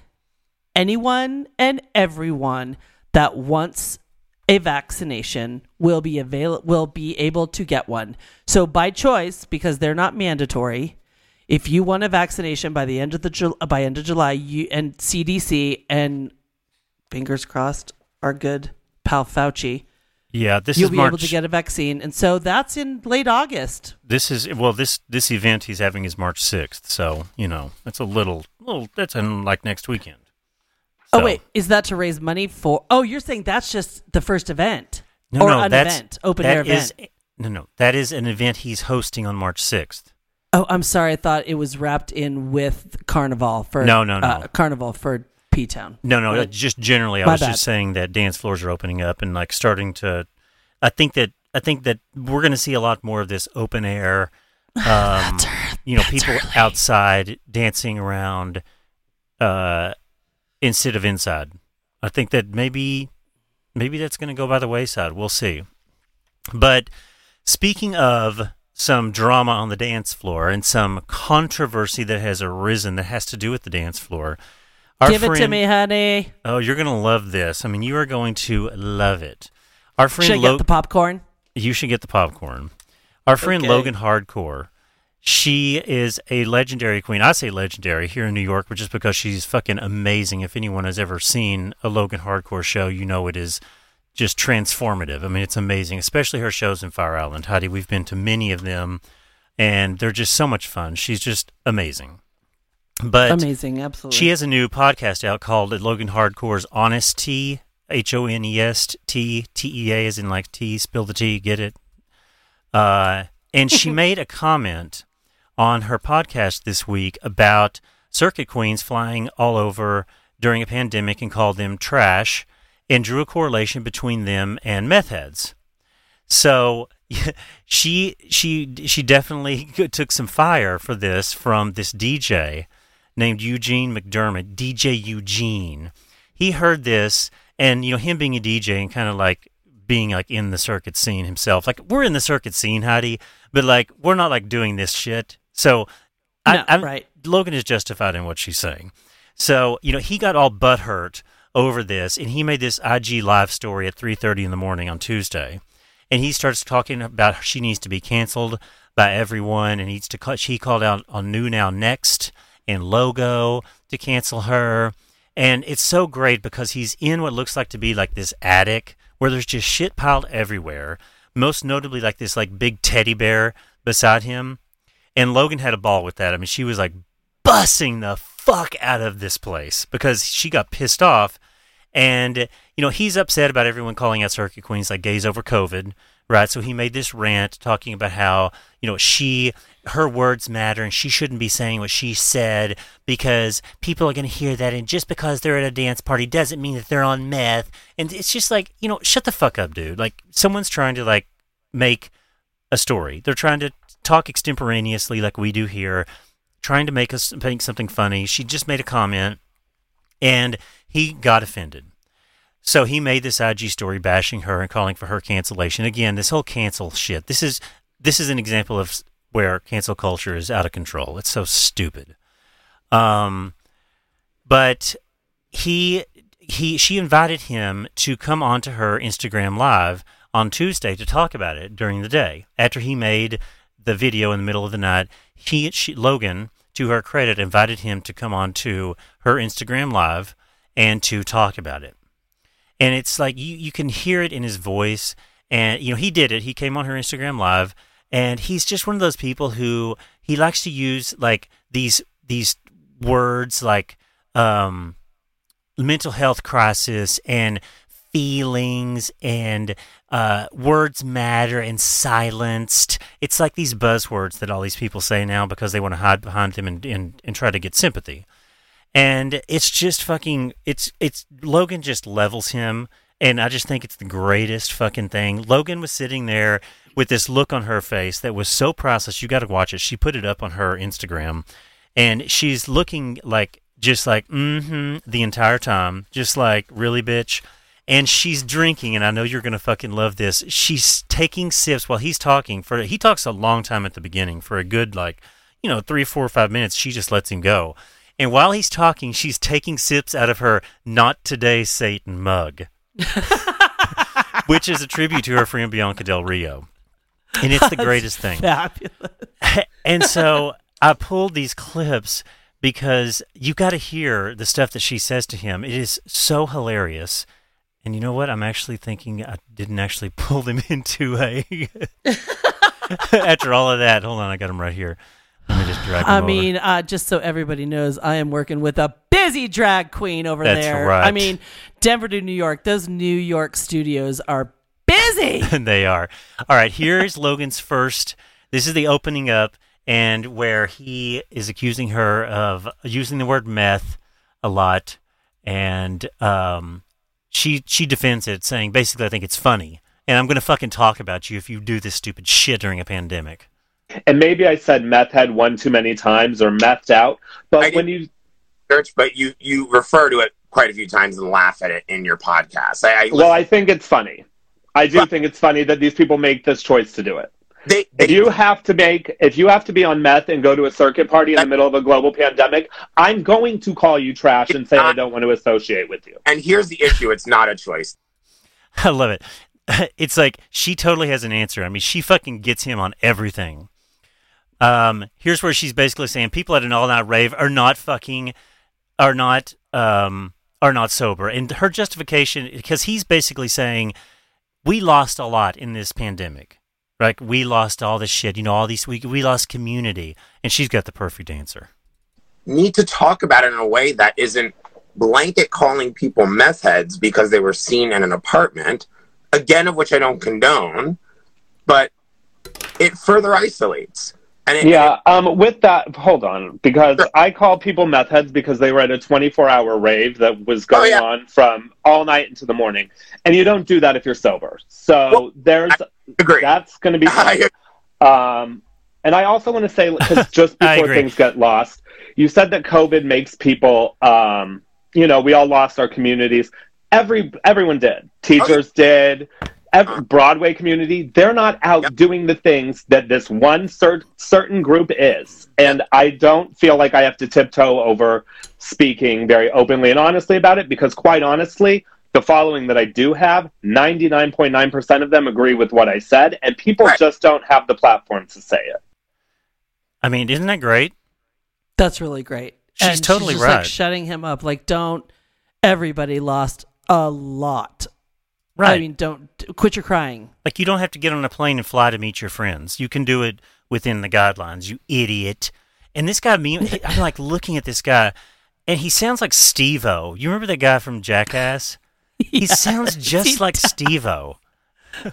anyone and everyone that wants a vaccination will be avail- will be able to get one. So by choice, because they're not mandatory, if you want a vaccination by the end of the Ju- by end of July, you and CDC and fingers crossed our good pal Fauci, Yeah, this you'll is be March. able to get a vaccine, and so that's in late August. this is well, this this event he's having is March sixth. So you know, that's a little little. That's in like next weekend. Oh wait, is that to raise money for? Oh, you're saying that's just the first event no, or no, an event, open air is- event. no, no, that is an event he's hosting on March sixth. Oh, I'm sorry. I thought it was wrapped in with Carnival for No, no, no. Uh, Carnival for P Town. No, no, Right. just generally, I My was bad. just saying that dance floors are opening up and like starting to. I think that I think that we're going to see a lot more of this open air. Um, you know, people outside dancing around uh, instead of inside. I think that maybe maybe that's going to go by the wayside. We'll see. But speaking of some drama on the dance floor and some controversy that has arisen that has to do with the dance floor. Our Give it to me, honey. Oh, you're gonna love this. I mean, you are going to love it. Our friend Should I Lo- get the popcorn? you should get the popcorn. Our friend Okay. Logan Hardcore. She is a legendary queen. I say legendary here in New York, but just because she's fucking amazing. If anyone has ever seen a Logan Hardcore show, you know it is just transformative. I mean, it's amazing, especially her shows in Fire Island. Heidi, we've been to many of them, and they're just so much fun. She's just amazing. But Amazing, absolutely. she has a new podcast out called Logan Hardcore's Honest Tea, H O N E S T T E A, as in like tea, spill the tea, get it? Uh, and she made a comment on her podcast this week about circuit queens flying all over during a pandemic and called them trash and drew a correlation between them and meth heads. So she she she definitely took some fire for this from this DJ named Eugene McDermott, DJ Eugene. He heard this, and you know him being a DJ and kind of like being like in the circuit scene himself. Like we're in the circuit scene, Heidi, but like we're not like doing this shit. So No, I, I'm, right. Logan is justified in what she's saying. So you know he got all butthurt over this, and he made this IG live story at 3:30 in the morning on Tuesday and he starts talking about she needs to be canceled by everyone and needs to she called out on new now next and logo to cancel her and it's so great because he's in what looks like to be like this attic where there's just shit piled everywhere most notably like this like big teddy bear beside him and logan had a ball with that i mean she was like bussing the fuck out of this place because she got pissed off and, you know, he's upset about everyone calling out Circuit Queens like gays over COVID, right? So he made this rant talking about how, you know, she, her words matter and she shouldn't be saying what she said because people are going to hear that. And just because they're at a dance party doesn't mean that they're on meth. And it's just like, you know, shut the fuck up, dude. Like, someone's trying to, like, make a story. They're trying to talk extemporaneously like we do here, trying to make us make something funny. She just made a comment and he got offended. So he made this IG story bashing her and calling for her cancellation. Again, this whole cancel shit. This is this is an example of where cancel culture is out of control. It's so stupid. Um, but he he she invited him to come onto her Instagram live on Tuesday to talk about it during the day. After he made the video in the middle of the night, he she, Logan, to her credit, invited him to come on to her Instagram live and to talk about it. And it's like you you can hear it in his voice and you know he did it. He came on her Instagram live and he's just one of those people who he likes to use like these these words like um mental health crisis and feelings and uh, words matter and silenced. It's like these buzzwords that all these people say now because they want to hide behind them and, and, and try to get sympathy. And it's just fucking, it's, it's, Logan just levels him. And I just think it's the greatest fucking thing. Logan was sitting there with this look on her face that was so priceless. You got to watch it. She put it up on her Instagram and she's looking like just like mm-hmm the entire time just like really bitch and she's drinking and i know you're gonna fucking love this she's taking sips while he's talking for he talks a long time at the beginning for a good like you know three four five minutes she just lets him go and while he's talking she's taking sips out of her not today satan mug which is a tribute to her friend bianca del rio and it's the greatest thing Fabulous. and so I pulled these clips because you got to hear the stuff that she says to him. It is so hilarious. And you know what? I'm actually thinking I didn't actually pull them into a. After all of that, hold on, I got them right here. Let me just drag them I over. mean, uh, just so everybody knows, I am working with a busy drag queen over That's there. right. I mean, Denver to New York, those New York studios are busy. they are. All right, here's Logan's first. This is the opening up, and where he is accusing her of using the word meth a lot, and um, she she defends it, saying basically, I think it's funny, and I'm going to fucking talk about you if you do this stupid shit during a pandemic. And maybe I said meth head one too many times or methed out. But I when you search, but you you refer to it quite a few times and laugh at it in your podcast. I, I well, I think it's funny. I do think it's funny that these people make this choice to do it. They, If you have to make, if you have to be on meth and go to a circuit party in the middle of a global pandemic, I'm going to call you trash and say I don't want to associate with you. and here's the issue: it's not a choice. I love it. It's like she totally has an answer. I mean, she fucking gets him on everything. Um, here's where she's basically saying people at an all-night rave are not fucking, are not, um, are not sober. And her justification, because he's basically saying, we lost a lot in this pandemic. Like we lost all this shit. You know, all these we we lost community, and she's got the perfect answer. Need to talk about it in a way that isn't blanket calling people meth heads because they were seen in an apartment. Again, of which I don't condone, but it further isolates. And it, Yeah, um, with that, hold on, because I call people meth heads because they were at a 24 hour rave that was going yeah. on from all night into the morning. And you don't do that if you're sober. So Well, there's, agree. that's going to be. I, Um, and I also want to say, because just before things get lost, you said that COVID makes people, um, you know, we all lost our communities. Every everyone did. Teachers did. Every, Broadway community, they're not out Yep. doing the things that this one cer- certain group is. And I don't feel like I have to tiptoe over speaking very openly and honestly about it because, quite honestly, the following that I do have, 99.9% of them agree with what I said, and people Right. just don't have the platform to say it. I mean, isn't that great? That's really great. She's And totally just, like, shutting him up. Like, don't. Everybody lost a lot. Right. I mean, don't quit your crying. Like you don't have to get on a plane and fly to meet your friends. You can do it within the guidelines. You idiot. And this guy, me, I'm like looking at this guy, and he sounds like Steve-O. You remember that guy from Jackass? He sounds just he like Steve-O.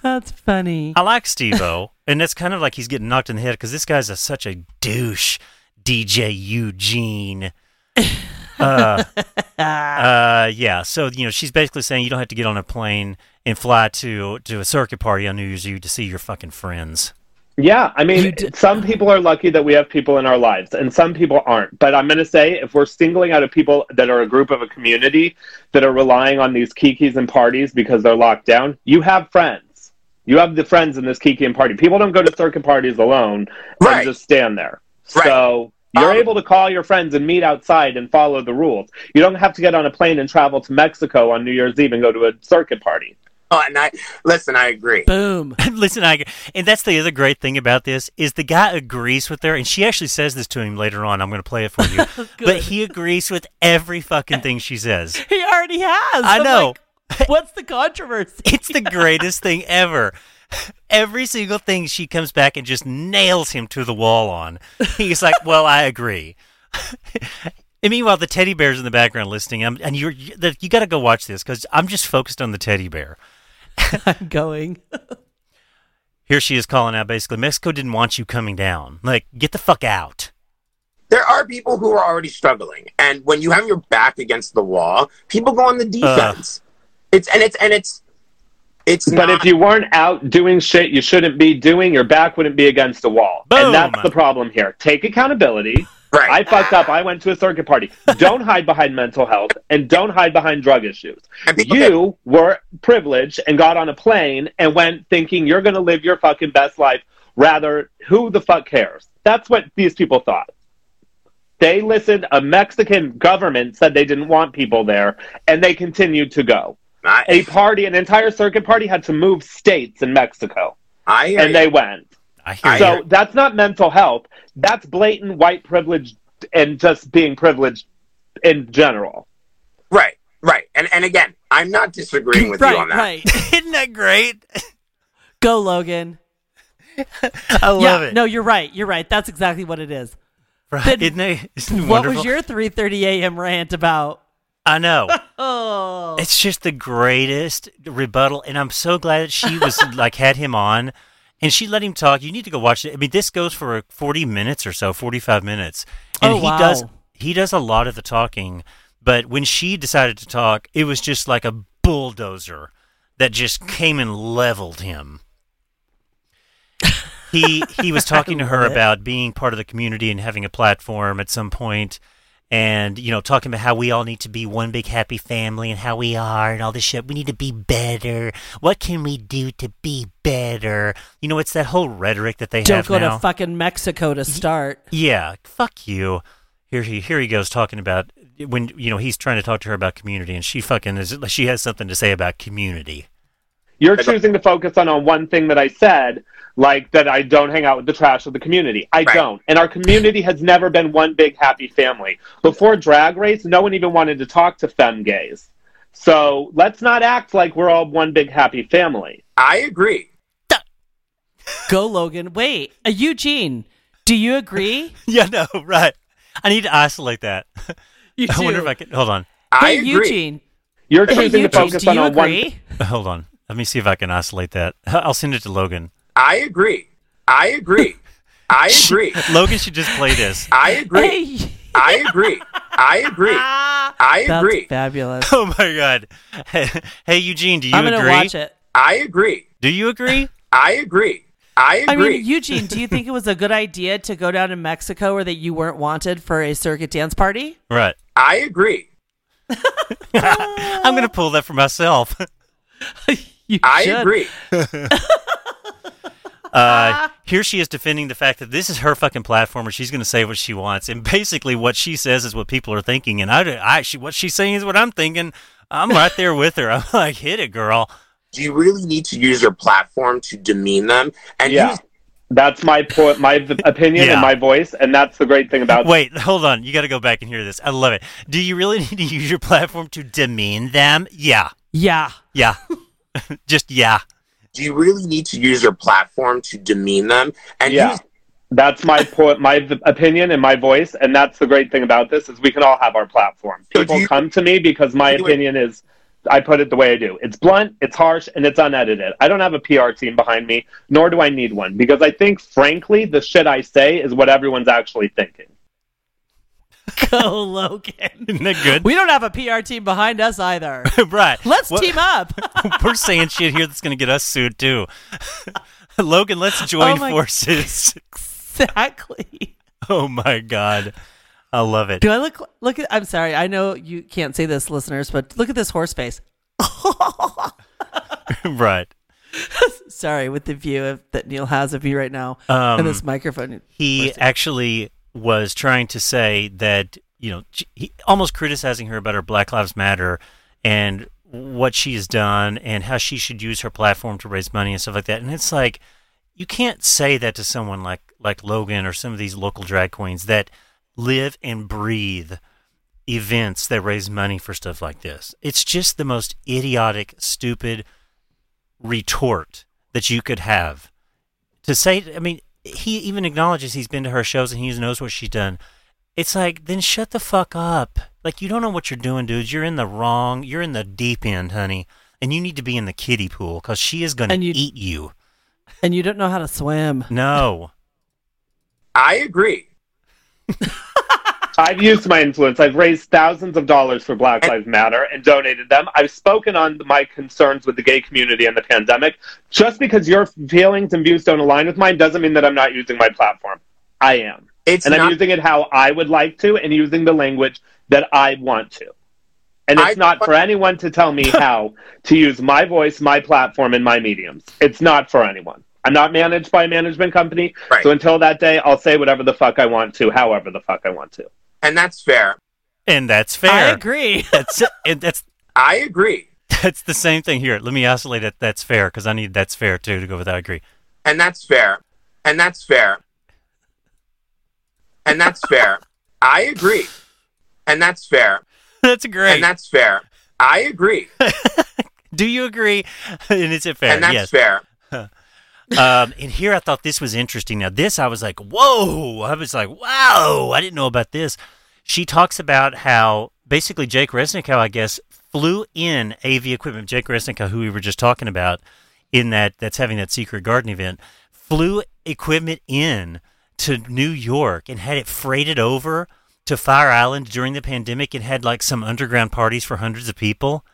That's funny. I like Steve-O, and that's kind of like he's getting knocked in the head because this guy's a, such a douche. DJ Eugene. Uh, uh, yeah. So you know, she's basically saying you don't have to get on a plane and fly to to a circuit party on New Year's Eve to see your fucking friends. Yeah, I mean, d- some people are lucky that we have people in our lives, and some people aren't. But I'm going to say, if we're singling out a people that are a group of a community that are relying on these kikis and parties because they're locked down, you have friends. You have the friends in this kiki and party. People don't go to circuit parties alone Right. and just stand there. Right. So you're Um, able to call your friends and meet outside and follow the rules. You don't have to get on a plane and travel to Mexico on New Year's Eve and go to a circuit party. oh, and I listen. I agree. Boom. Listen, I and that's the other great thing about this is the guy agrees with her, and she actually says this to him later on. I'm going to play it for you, but he agrees with every fucking thing she says. He already has. I I'm know. like, What's the controversy? It's the greatest thing ever. Every single thing she comes back and just nails him to the wall on. He's like, "Well, I agree." and meanwhile, the teddy bear's in the background listening. I'm, and you're you, the- you got to go watch this because I'm just focused on the teddy bear. I'm going. Here she is calling out basically, Mexico didn't want you coming down. Like, get the fuck out. there are people who are already struggling, and when you have your back against the wall, people go on the defense. it's and it's and it's it's But not, if you weren't out doing shit you shouldn't be doing, your back wouldn't be against the wall. Boom. And that's the problem here. Take accountability. right, I fucked up. I went to a circuit party. Don't hide behind mental health and don't hide behind drug issues. and people You were privileged and got on a plane and went thinking you're going to live your fucking best life. Rather, who the fuck cares? That's what these people thought. They listened. A Mexican government said they didn't want people there, and they continued to go. I, A party, an entire circuit party, had to move states in Mexico, I hear and you. they went. I hear I you. So that's not mental health. That's blatant white privilege and just being privileged in general. right, right, and and again, I'm not disagreeing with right, you on that. right. Isn't that great? Go, Logan. I love yeah, it. no, you're right. You're right. That's exactly what it is. right? then Isn't it? Isn't it What was your 3:30 a.m. rant about? I know. Oh, It's just the greatest rebuttal, and I'm so glad that she was like had him on, and she let him talk. You need to go watch it. I mean, this goes for 40 minutes or so, 45 minutes. And Oh, he does he does a lot of the talking, but when she decided to talk, it was just like a bulldozer that just came and leveled him. he he was talking to her about being part of the community and having a platform at some point and you know talking about how we all need to be one big happy family and how we are and all this shit. We need to be better. What can we do to be better? You know it's that whole rhetoric that they have. Don't have go now. to fucking Mexico to start. yeah fuck you. Here he here he goes talking about when you know he's trying to talk to her about community and she fucking is she has something to say about community You're choosing to focus on, on one thing that I said, like that I don't hang out with the trash of the community. I Right. don't. And our community has never been one big happy family. Before Drag Race, no one even wanted to talk to femme gays. So let's not act like we're all one big happy family. I agree. Go, Logan. Wait, uh, Eugene, do you agree? yeah no right i need to isolate that You i wonder if i can hold on I agree. Eugene. You're Hey, choosing to focus on, on one hold on let me see if i can isolate that i'll send it to logan I agree. I agree. I agree. logan should just play this I agree. Hey. I agree. I agree. I That's agree. fabulous. oh my god hey, hey eugene do you agree? I'm gonna agree watch it. I agree. do you agree I agree. I agree. I mean, Eugene, do you think it was a good idea to go down to Mexico or that you weren't wanted for a circuit dance party? right I agree. i'm gonna pull that for myself You I should. agree. Uh, here she is defending the fact that this is her fucking platform, and she's going to say what she wants, and basically what she says is what people are thinking, and I, I, she, what she's saying is what I'm thinking. I'm right there with her. I'm like, hit it, girl. Do you really need to use your platform to demean them? And Yeah. use That's my po- my opinion Yeah. and my voice, and that's the great thing about Wait, hold on. You got to go back and hear this. I love it. Do you really need to use your platform to demean them? Yeah, Yeah. yeah, just yeah. do you really need to use your platform to demean them? And Yeah. use That's my po- my opinion and my voice, and that's the great thing about this is we can all have our platform. People do you- come to me because my opinion is I put it the way I do. It's blunt, it's harsh, and it's unedited. I don't have a PR team behind me, nor do I need one, because I think, frankly, the shit I say is what everyone's actually thinking. Go, Logan. Isn't that good? We don't have a PR team behind us either. right. Let's What- team up. We're saying shit here that's going to get us sued too. Logan, let's join Oh my- forces. exactly. Oh my god, I love it. Do I look look at I'm sorry, I know you can't see this listeners, but look at this horse face. right. Sorry, with the view of, that Neil has of you right now Um, and this microphone. he actually was trying to say that you know he almost criticizing her about her Black Lives Matter and what she has done and how she should use her platform to raise money and stuff like that. And it's like you can't say that to someone like like Logan or some of these local drag queens that live and breathe events that raise money for stuff like this. It's just the most idiotic, stupid retort that you could have to say i mean he even acknowledges he's been to her shows and he knows what she's done. It's like then shut the fuck up. Like you don't know what you're doing dude you're in the wrong you're in the deep end honey. And you need to be in the kiddie pool because she is going to eat you. And you don't know how to swim. no. I agree. I've used my influence. I've raised thousands of dollars for Black Lives Matter and donated them. I've spoken on my concerns with the gay community and the pandemic. Just because your feelings and views don't align with mine doesn't mean that I'm not using my platform. I am. It's and I'm using it how I would like to and using the language that I want to. And it's I- not for anyone to tell me how to use my voice, my platform, and my mediums. It's not for anyone. I'm not managed by a management company. Right. So until that day, I'll say whatever the fuck I want to, however the fuck I want to. And that's fair. and that's fair I agree. that's and that's I agree. that's the same thing here let me isolate it that's fair because i need that's fair too to go with i agree And that's fair. And that's fair. And that's fair. I agree. And that's fair. that's great And that's fair. I agree. do you agree and is it fair And that's yes fair. Um, and here I thought this was interesting. Now, this I was like, whoa! I was like, wow! I didn't know about this. She talks about how basically Jake Resnicow, I guess, flew in AV equipment. Jake Resnicow, who we were just talking about, in that that's having that secret garden event, flew equipment in to New York and had it freighted over to Fire Island during the pandemic and had like some underground parties for hundreds of people.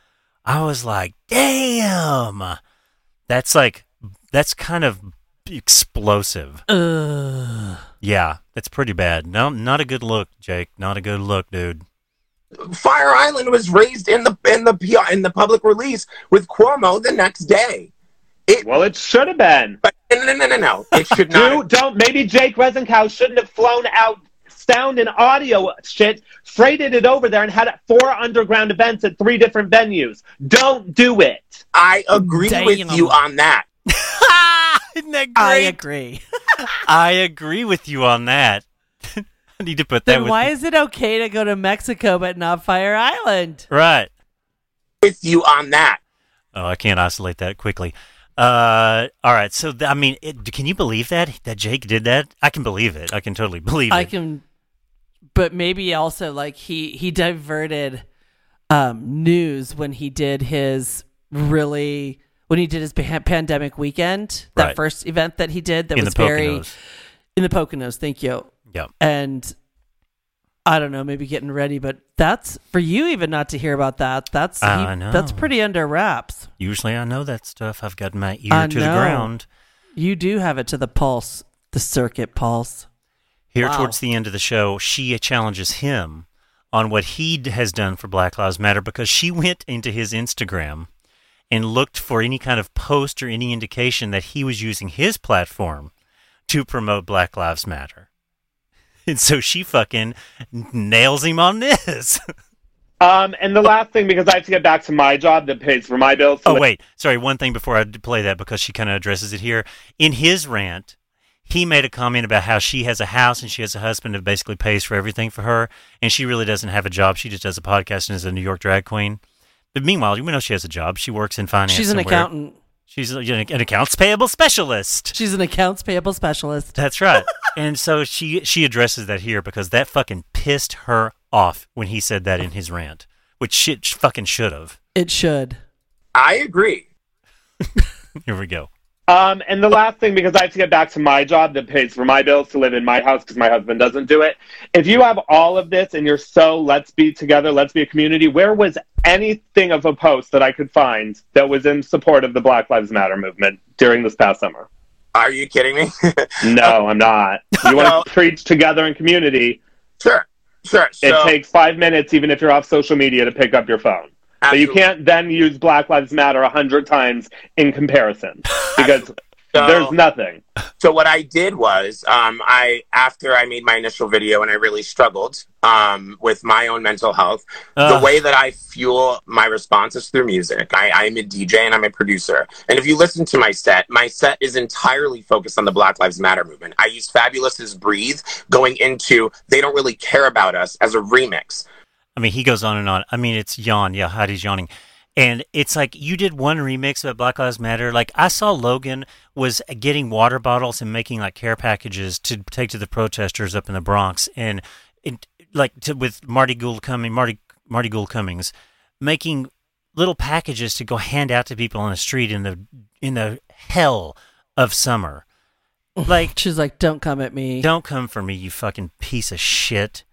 I was like, damn. That's like, that's kind of explosive. Ugh. Yeah, that's pretty bad. No, not a good look, Jake. Not a good look, dude. Fire Island was raised in the in the PR in the public release with Cuomo the next day. It Well, it should have been. but no no no no no. It should not. Do, don't. maybe Jake Resnicow shouldn't have flown out sound and audio shit, freighted it over there, and had four underground events at three different venues. Don't do it. I agree with you on that. Isn't that great? I agree. I agree with you on that. I need to put that then with why is it okay to go to Mexico but not Fire Island? right. With you on that. Oh, I can't isolate that quickly. Uh, all right. So th- I mean, it, can you believe that that Jake did that? I can believe it. I can totally believe I it. I can, but maybe also like he he diverted um, news when he did his really when he did his pandemic weekend that Right. first event that he did that in was the very Poconos. in the Poconos. Thank you. Yeah. And I don't know, maybe getting ready, but that's for you even not to hear about that. That's he- know. that's pretty under wraps. Usually, I know that stuff. I've got my ear I to the ground. You do have it to the pulse, the circuit pulse. Here, Wow. towards the end of the show, she challenges him on what he has done for Black Lives Matter because she went into his Instagram and looked for any kind of post or any indication that he was using his platform to promote Black Lives Matter. And so she fucking nails him on this. Um, and the last thing, because I have to get back to my job that pays for my bills. Oh wait, sorry. One thing before I play that because she kind of addresses it here in his rant. He made a comment about how she has a house and she has a husband that basically pays for everything for her, and she really doesn't have a job. She just does a podcast and is a New York drag queen. But meanwhile, you know she has a job. She works in finance. She's an somewhere. accountant. She's a- an accounts payable specialist. She's an accounts payable specialist. That's right. and so she she addresses that here because that fucking pissed her off when he said that in his rant, which shit fucking should have. It should. I agree. Here we go. Um, and the last thing, because I have to get back to my job that pays for my bills to live in my house because my husband doesn't do it. If you have all of this and you're so let's be together, let's be a community, where was anything of a post that I could find that was in support of the Black Lives Matter movement during this past summer? Are you kidding me? No, I'm not. You No. want to preach together in community, sure, sure. So, it takes five minutes, even if you're off social media, to pick up your phone. But you can't then use Black Lives Matter a hundred times in comparison because So- there's nothing. So what I did was, um, I after I made my initial video and I really struggled um, with my own mental health. Ugh. the way that I fuel my responses through music. I, I'm a DJ and I'm a producer. And if you listen to my set, my set is entirely focused on the Black Lives Matter movement. I use Fabolous's "Breathe" going into "They Don't Really Care About Us" as a remix. I mean, he goes on and on. I mean, it's yawn. Yeah, Heidi's yawning. And it's like you did one remix about Black Lives Matter. Like I saw Logan was getting water bottles and making like care packages to take to the protesters up in the Bronx, and it, like to, with Marti Gould coming, Marti Marti Gould Cummings, making little packages to go hand out to people on the street in the in the hell of summer. Like, She's like, don't come at me. don't come for me, you fucking piece of shit.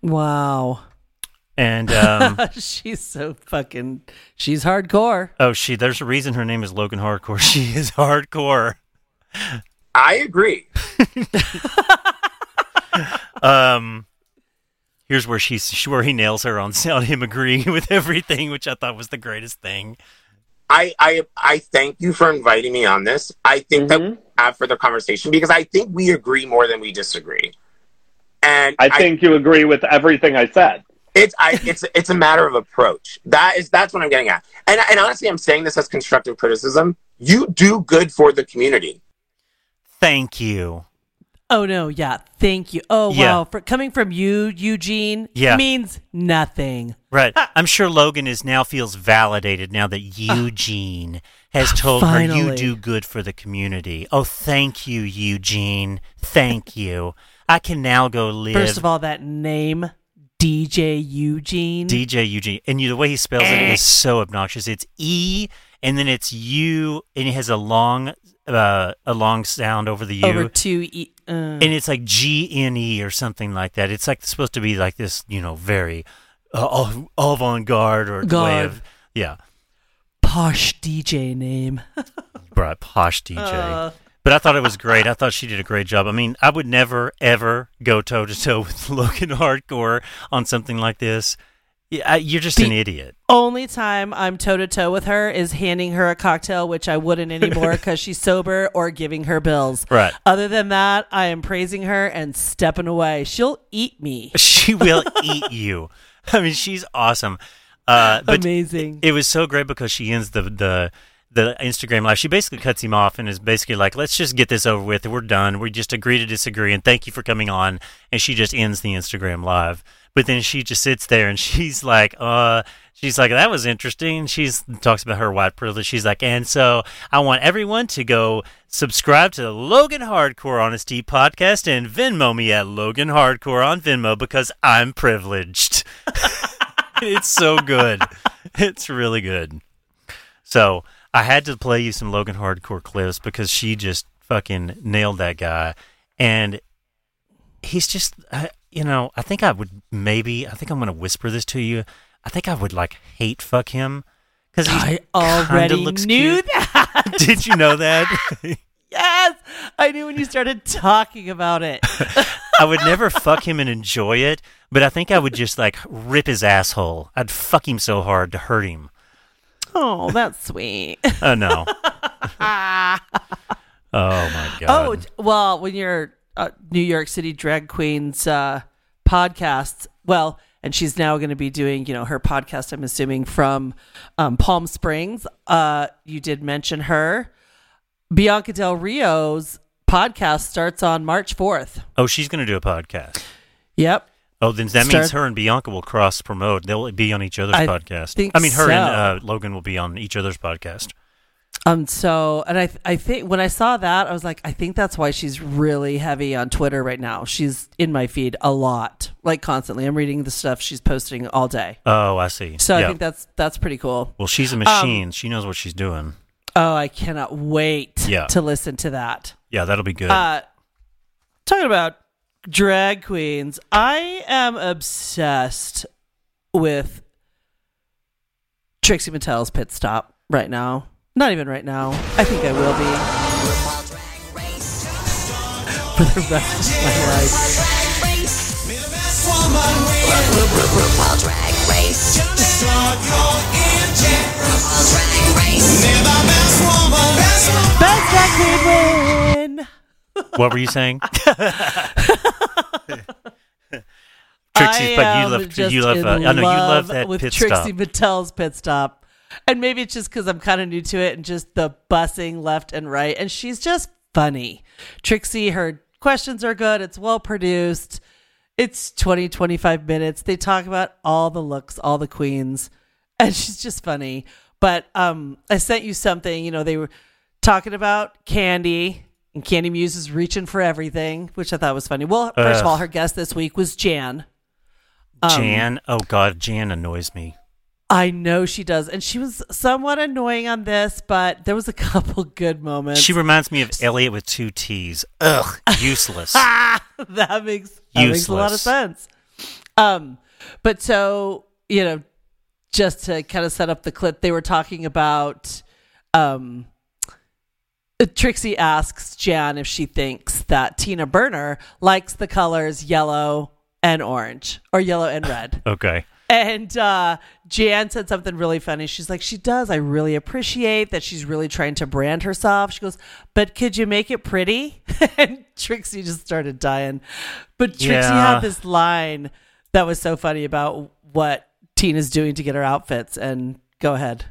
Wow. And um, she's so fucking. She's hardcore. Oh, she. There's a reason her name is Logan Hardcore. She is hardcore. I agree. Um, here's where she's where he nails her on on him agreeing with everything, which I thought was the greatest thing. I, I I thank you for inviting me on this. I think that Mhm. we have further conversation because I think we agree more than we disagree. And I think you agree with everything I said. It's I it's it's a matter of approach. That is that's what I'm getting at. And and honestly, I'm saying this as constructive criticism. You do good for the community. Thank you. Oh no, yeah. Thank you. Oh Yeah. wow, for coming from you, Eugene, Yeah. means nothing. Right. I'm sure Logan is now feels validated now that ah. Eugene has ah, told her you do good for the community. Oh, thank you, Eugene. Thank you. I can now go live. First of all, that name, DJ Eugene. DJ Eugene, and you, the way he spells it is so obnoxious. It's E and then it's U and it has a long, uh, a long sound over the U, Over two e. Uh, and it's like G N E or something like that. It's like supposed to be like this, you know, very uh, avant garde or way of yeah, posh DJ name. right, posh DJ. But I thought it was great. I thought she did a great job. I mean, I would never ever go toe to toe with Logan Hardcore on something like this. Yeah, you're just an idiot. Only time I'm toe to toe with her is handing her a cocktail, which I wouldn't anymore because she's sober, or giving her bills. Right. Other than that, I am praising her and stepping away. She'll eat me. She will eat you. I mean, she's awesome. Uh, but Amazing. it was so great because she ends the the the Instagram live. She basically cuts him off and is basically like, "Let's just get this over with. We're done. We just agree to disagree, and thank you for coming on." And she just ends the Instagram live. But then she just sits there and she's like, "Uh." She's like, that was interesting. She's talks about her white privilege. She's like, and so I want everyone to go subscribe to the Logan Hardcore Honesty podcast and Venmo me at Logan Hardcore on Venmo because I'm privileged. it's so good. It's really good. So I had to play you some Logan Hardcore clips because she just fucking nailed that guy, and he's just, uh, you know, I think I would maybe, I think I'm gonna whisper this to you. I think I would like hate fuck him because I already looks knew cute. that. Did you know that? yes, I knew when you started talking about it. I would never fuck him and enjoy it, but I think I would just like rip his asshole. I'd fuck him so hard to hurt him. Oh, that's sweet. Oh no. oh my god. Oh, well, when you're uh, New York City drag queens uh, podcast, well, and she's now going to be doing, you know, her podcast. I'm assuming from um, Palm Springs. Uh, you did mention her. Bianca Del Rio's podcast starts on March 4th. Oh, she's going to do a podcast. Yep. Oh, then that means her and Bianca will cross promote. They'll be on each other's I podcast. I mean, her and uh, Logan will be on each other's podcast. Um. So, and I, I think when I saw that, I was like, I think that's why she's really heavy on Twitter right now. She's in my feed a lot, like constantly. I'm reading the stuff she's posting all day. Oh, I see. So I think that's that's pretty cool. well, she's a machine. she knows what she's doing. Oh, I cannot wait Yeah. to listen to that. Yeah, that'll be good. Uh, talking about drag queens, I am obsessed with Trixie Mattel's pit stop right now. Not even right now. I think I will be for the rest of my life. Best drag queen win. What were you saying? I Trixie, but you love you love. Uh, I know you love love that with pit Trixie stop. Mattel's pit stop, and maybe it's just because I'm kind of new to it and just the bussing left and right, and she's just funny. Trixie, her questions are good. It's well produced. It's 20, 25 minutes. They talk about all the looks, all the queens, and she's just funny. But um, I sent you something. You know, they were talking about Kandy, and Kandy Muse is reaching for everything, which I thought was funny. Well, first of all, her guest this week was Jan. Um, Jan, oh god, Jan annoys me. I know she does. And she was somewhat annoying on this, but there was a couple good moments. She reminds me of Elliott with two T's. Ugh, useless. that makes that makes a lot of sense. Um, but so you know, just to kind of set up the clip, they were talking about. Um, Trixie asks Jan if she thinks that Tina Burner likes the colors yellow and orange or yellow and red. Okay. And uh, Jan said something really funny. She's like, she does. I really appreciate that she's really trying to brand herself. She goes, but could you make it pretty? and Trixie just started dying. But Trixie Yeah. had this line that was so funny about what Tina's doing to get her outfits. And go ahead.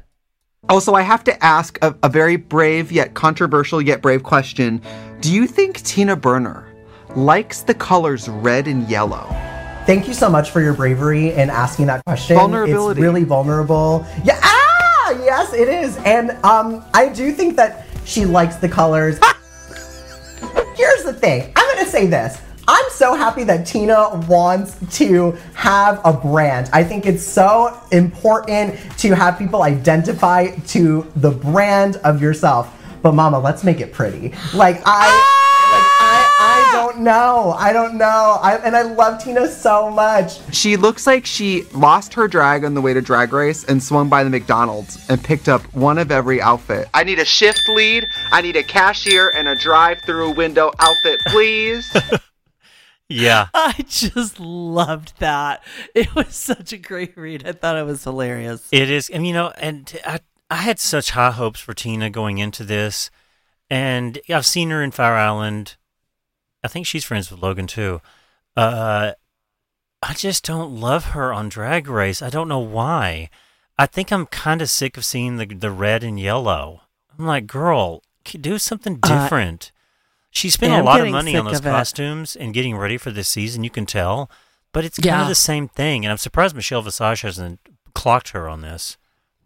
Also, I have to ask a, a very brave yet controversial yet brave question. Do you think Tina Burner likes the colors red and yellow? Thank you so much for your bravery in asking that question. Vulnerability. It's really vulnerable. Yeah. Ah, yes, it is. And um, I do think that she likes the colors. Here's the thing. I'm gonna say this. I'm so happy that Tina wants to have a brand. I think it's so important to have people identify to the brand of yourself. But mama, let's make it pretty. Like I like I, I don't ah! know. I don't know. I, and I love Tina so much. She looks like she lost her drag on the way to Drag Race and swung by the McDonald's and picked up one of every outfit. I need a shift lead, I need a cashier, and a drive through window outfit, please. Yeah. I just loved that. It was such a great read. I thought it was hilarious. It is, and you know, and I, I had such high hopes for Tina going into this, and I've seen her in Fire Island. I think she's friends with Logan too. Uh, I just don't love her on Drag Race. I don't know why. I think I'm kind of sick of seeing the the red and yellow. I'm like, girl, do something Uh, different. She spent yeah, a lot of money on those of it. costumes and getting ready for this season. You can tell, but it's kind Yeah. of the same thing. And I'm surprised Michelle Visage hasn't clocked her on this.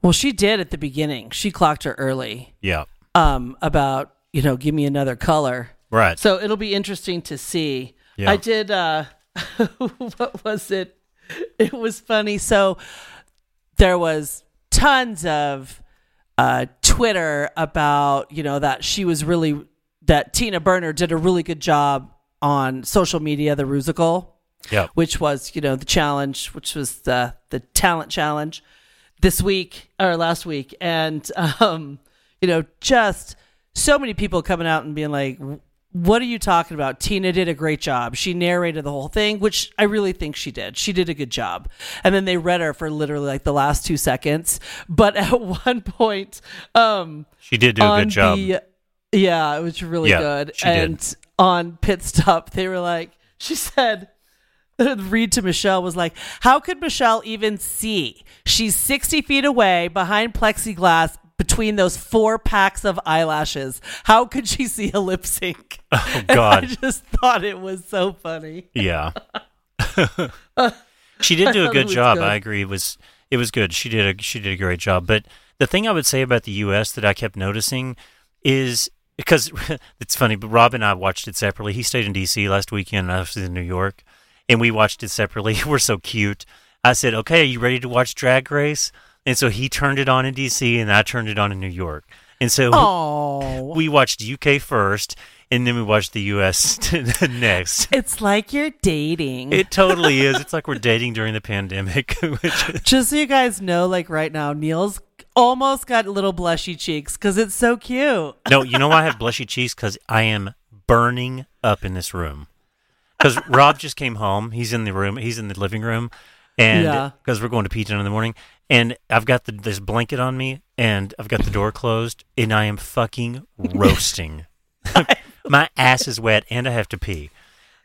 Well, she did at the beginning. She clocked her early Yeah, um, about, you know, give me another color. right. So it'll be interesting to see. Yeah. I did, uh, what was it? It was funny. So there was tons of uh, Twitter about, you know, that she was really, that Tina Burner did a really good job on social media, the Rusical. Yeah. which was you know the challenge, which was the the talent challenge this week or last week, and um, you know just so many people coming out and being like, "What are you talking about?" Tina did a great job. She narrated the whole thing, which I really think she did. She did a good job. And then they read her for literally like the last two seconds, but at one point, um, She did do a good job. the- yeah, it was really Yeah, good. she did. and on pit stop, they were like, she said, read to Michelle was like, how could Michelle even see? She's 60 feet away behind plexiglass between those four packs of eyelashes. How could she see a lip sync? Oh god. I just thought it was so funny. Yeah. she did do a good job. good. I agree. It was it was good. She did a she did a great job. But the thing I would say about the US that I kept noticing is because it's funny, but Rob and I watched it separately. He stayed in DC last weekend, and I was in New York, and we watched it separately. We're so cute. I said, "Okay, are you ready to watch Drag Race?" And so he turned it on in DC, and I turned it on in New York. And so Oh, we watched UK first, and then we watched the US next. it's like you're dating. It totally is. It's like we're dating during the pandemic. which- Just so you guys know, like right now, Neil's almost got little blushy cheeks because it's so cute. no, you know why I have blushy cheeks? Because I am burning up in this room. Because Rob just came home. He's in the room. He's in the living room, and Yeah. because we're going to pizza in the morning, and I've got the, this blanket on me, and I've got the door closed, and I am fucking roasting. My ass is wet, and I have to pee.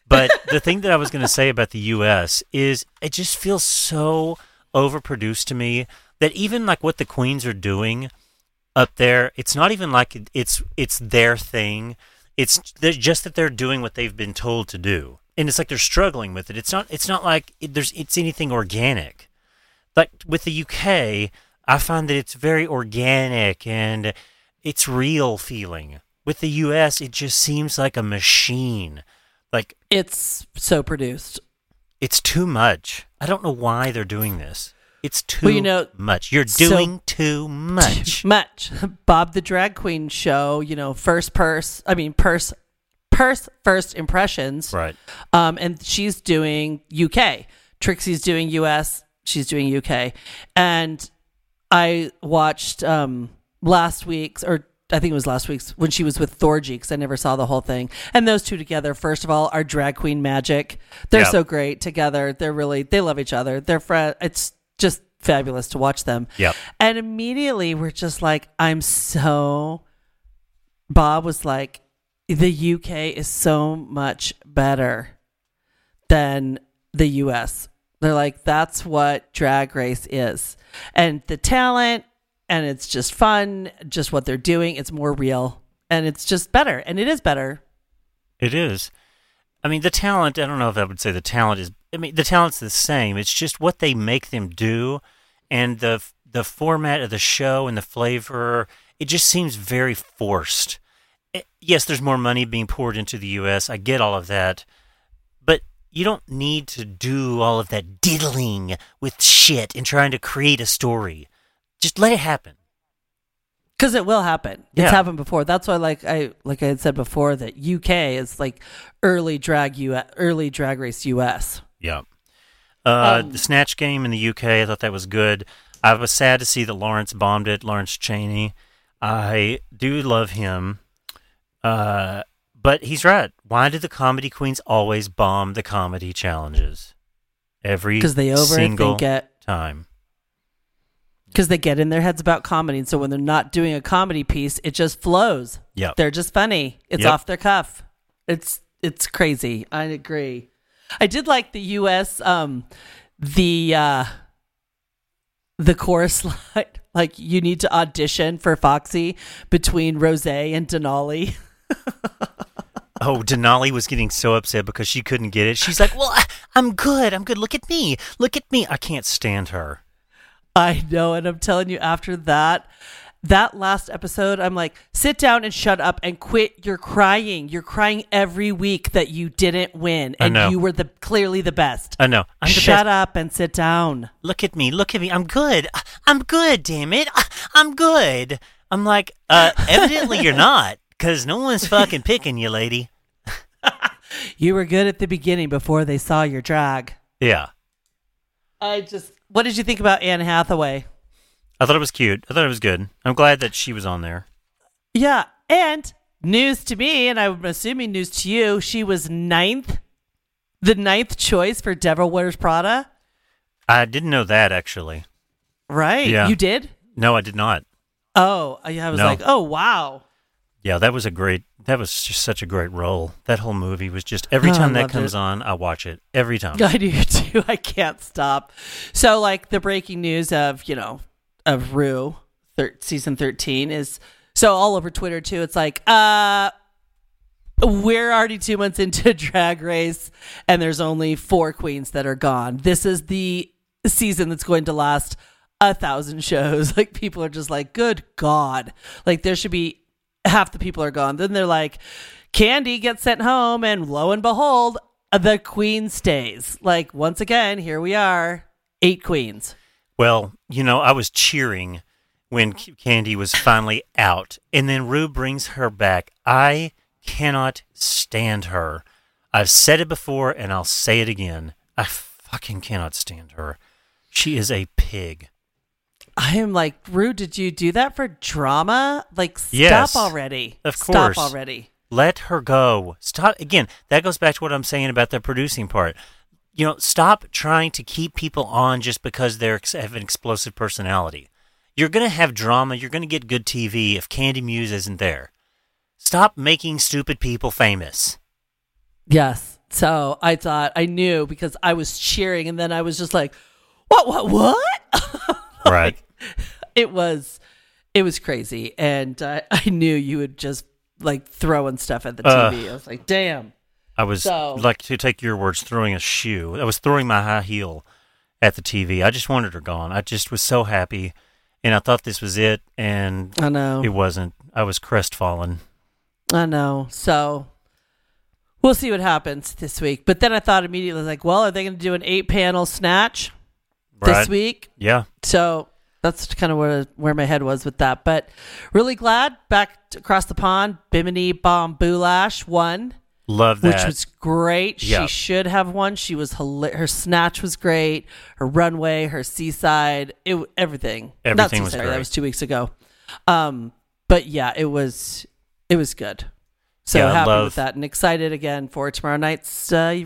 But the thing that I was going to say about the U.S. is it just feels so overproduced to me that even like what the queens are doing up there, it's not even like it's it's their thing. It's just that they're doing what they've been told to do, and it's like they're struggling with it. It's not it's not like it, there's it's anything organic. Like with the UK, I find that it's very organic and it's real feeling. With the US, it just seems like a machine. Like It's so produced. it's too much. I don't know why they're doing this. It's too Well, you know, much. You're so- doing too much. Much. Bob the Drag Queen show, you know, first purse, I mean, purse, purse first impressions. right. Um, and she's doing UK. Trixie's doing US. She's doing UK. And I watched um, last week's, or I think it was last week's, when she was with Thorgy, because I never saw the whole thing. And those two together, first of all, are drag queen magic. They're Yeah. so great together. They're really, they love each other. They're friends. It's just fabulous to watch them. Yeah. And immediately we're just like, I'm so. Bob was like, the UK is so much better than the US. They're like, that's what drag race is. And the talent, and it's just fun, just what they're doing. It's more real, and it's just better. And it is better. It is. I mean, the talent, I don't know if I would say the talent is, I mean, the talent's the same. It's just what they make them do and the the format of the show and the flavor, it just seems very forced. Eh, Yes, there's more money being poured into the US. I get all of that. But you don't need to do all of that diddling with shit and trying to create a story. Just let it happen. Because it will happen. It's happened before. That's why, like I like I had said before, that UK is like early drag U early drag race US. Yeah. Uh, Um, the Snatch game in the UK, I thought that was good. I was sad to see that Lawrence bombed it, Lawrence Chaney. I do love him. Uh, but he's right. Why do the comedy queens always bomb the comedy challenges? Every Because they single overthink it. time. Because they get in their heads about comedy, and so when they're not doing a comedy piece, it just flows. Yep. They're just funny. It's Yep. off their cuff. It's it's crazy. I agree. I did like the U.S. Um, the uh, the chorus line. Like you need to audition for Foxy between Rose and Denali. Oh, Denali was getting so upset because she couldn't get it. She's like, "Well, I, I'm good. I'm good. Look at me. Look at me. I can't stand her." I know, and I'm telling you, after that, that last episode, I'm like, sit down and shut up and quit. You're crying. You're crying every week that you didn't win, and you were the clearly the best. I know. I'm shut best. up and sit down. Look at me. Look at me. I'm good. I'm good. Damn it. I'm good. I'm like, uh, evidently you're not, because no one's fucking picking you, lady. You were good at the beginning before they saw your drag. Yeah. I just, what did you think about Anne Hathaway? I thought it was cute. I thought it was good. I'm glad that she was on there. Yeah, and news to me, and I'm assuming news to you. She was ninth, the ninth choice for Devil Wears Prada. I didn't know that actually. Right? Yeah. You did? No, I did not. Oh, I I was No. like, oh wow. Yeah, that was a great. That was just such a great role. That whole movie was just every Oh, time that comes it. on, I watch it every time. I do too. I can't stop. So, like the breaking news of you know of Ru, thir- season thirteen is so all over Twitter too. It's like, uh, we're already two months into Drag Race, and there's only four queens that are gone. This is the season that's going to last a thousand shows. Like people are just like, good God, like there should be half the people are gone. Then they're like, Kandy gets sent home, and lo and behold, the queen stays. Like once again, here we are, eight queens. Well, you know, I was cheering when Kandy was finally out, and then Ru brings her back. I cannot stand her. I've said it before, and I'll say it again. I fucking cannot stand her. She is a pig. I am like, Ru, did you do that for drama? Like, stop Yes, already. of course. Stop already. Let her go. Stop again. That goes back to what I'm saying about the producing part. You know, stop trying to keep people on just because they have an explosive personality. You're gonna have drama. You're gonna get good TV if Kandy Muse isn't there. Stop making stupid people famous. Yes. So I thought I knew because I was cheering, and then I was just like, what, what, what? Right. it was, it was crazy, and uh, I knew you would just like throwing stuff at the. TV. I was like, damn. I was So- like to take your words, throwing a shoe. I was throwing my high heel at the TV. I just wanted her gone. I just was so happy, and I thought this was it, and I know. it wasn't. I was crestfallen. I know. So we'll see what happens this week. But then I thought immediately, like, well, are they going to do an eight panel snatch this week? Yeah. So that's kind of where where my head was with that. But really glad back across the pond, Bimini Bon Boulash won, Love that. which was great. Yeah. She should have won. She was hila- her snatch was great. Her runway, her seaside, it everything. Everything was great. That was two weeks ago. Um, but yeah, it was it was good. So Yeah, happy love- with that and excited again for tomorrow night's uh,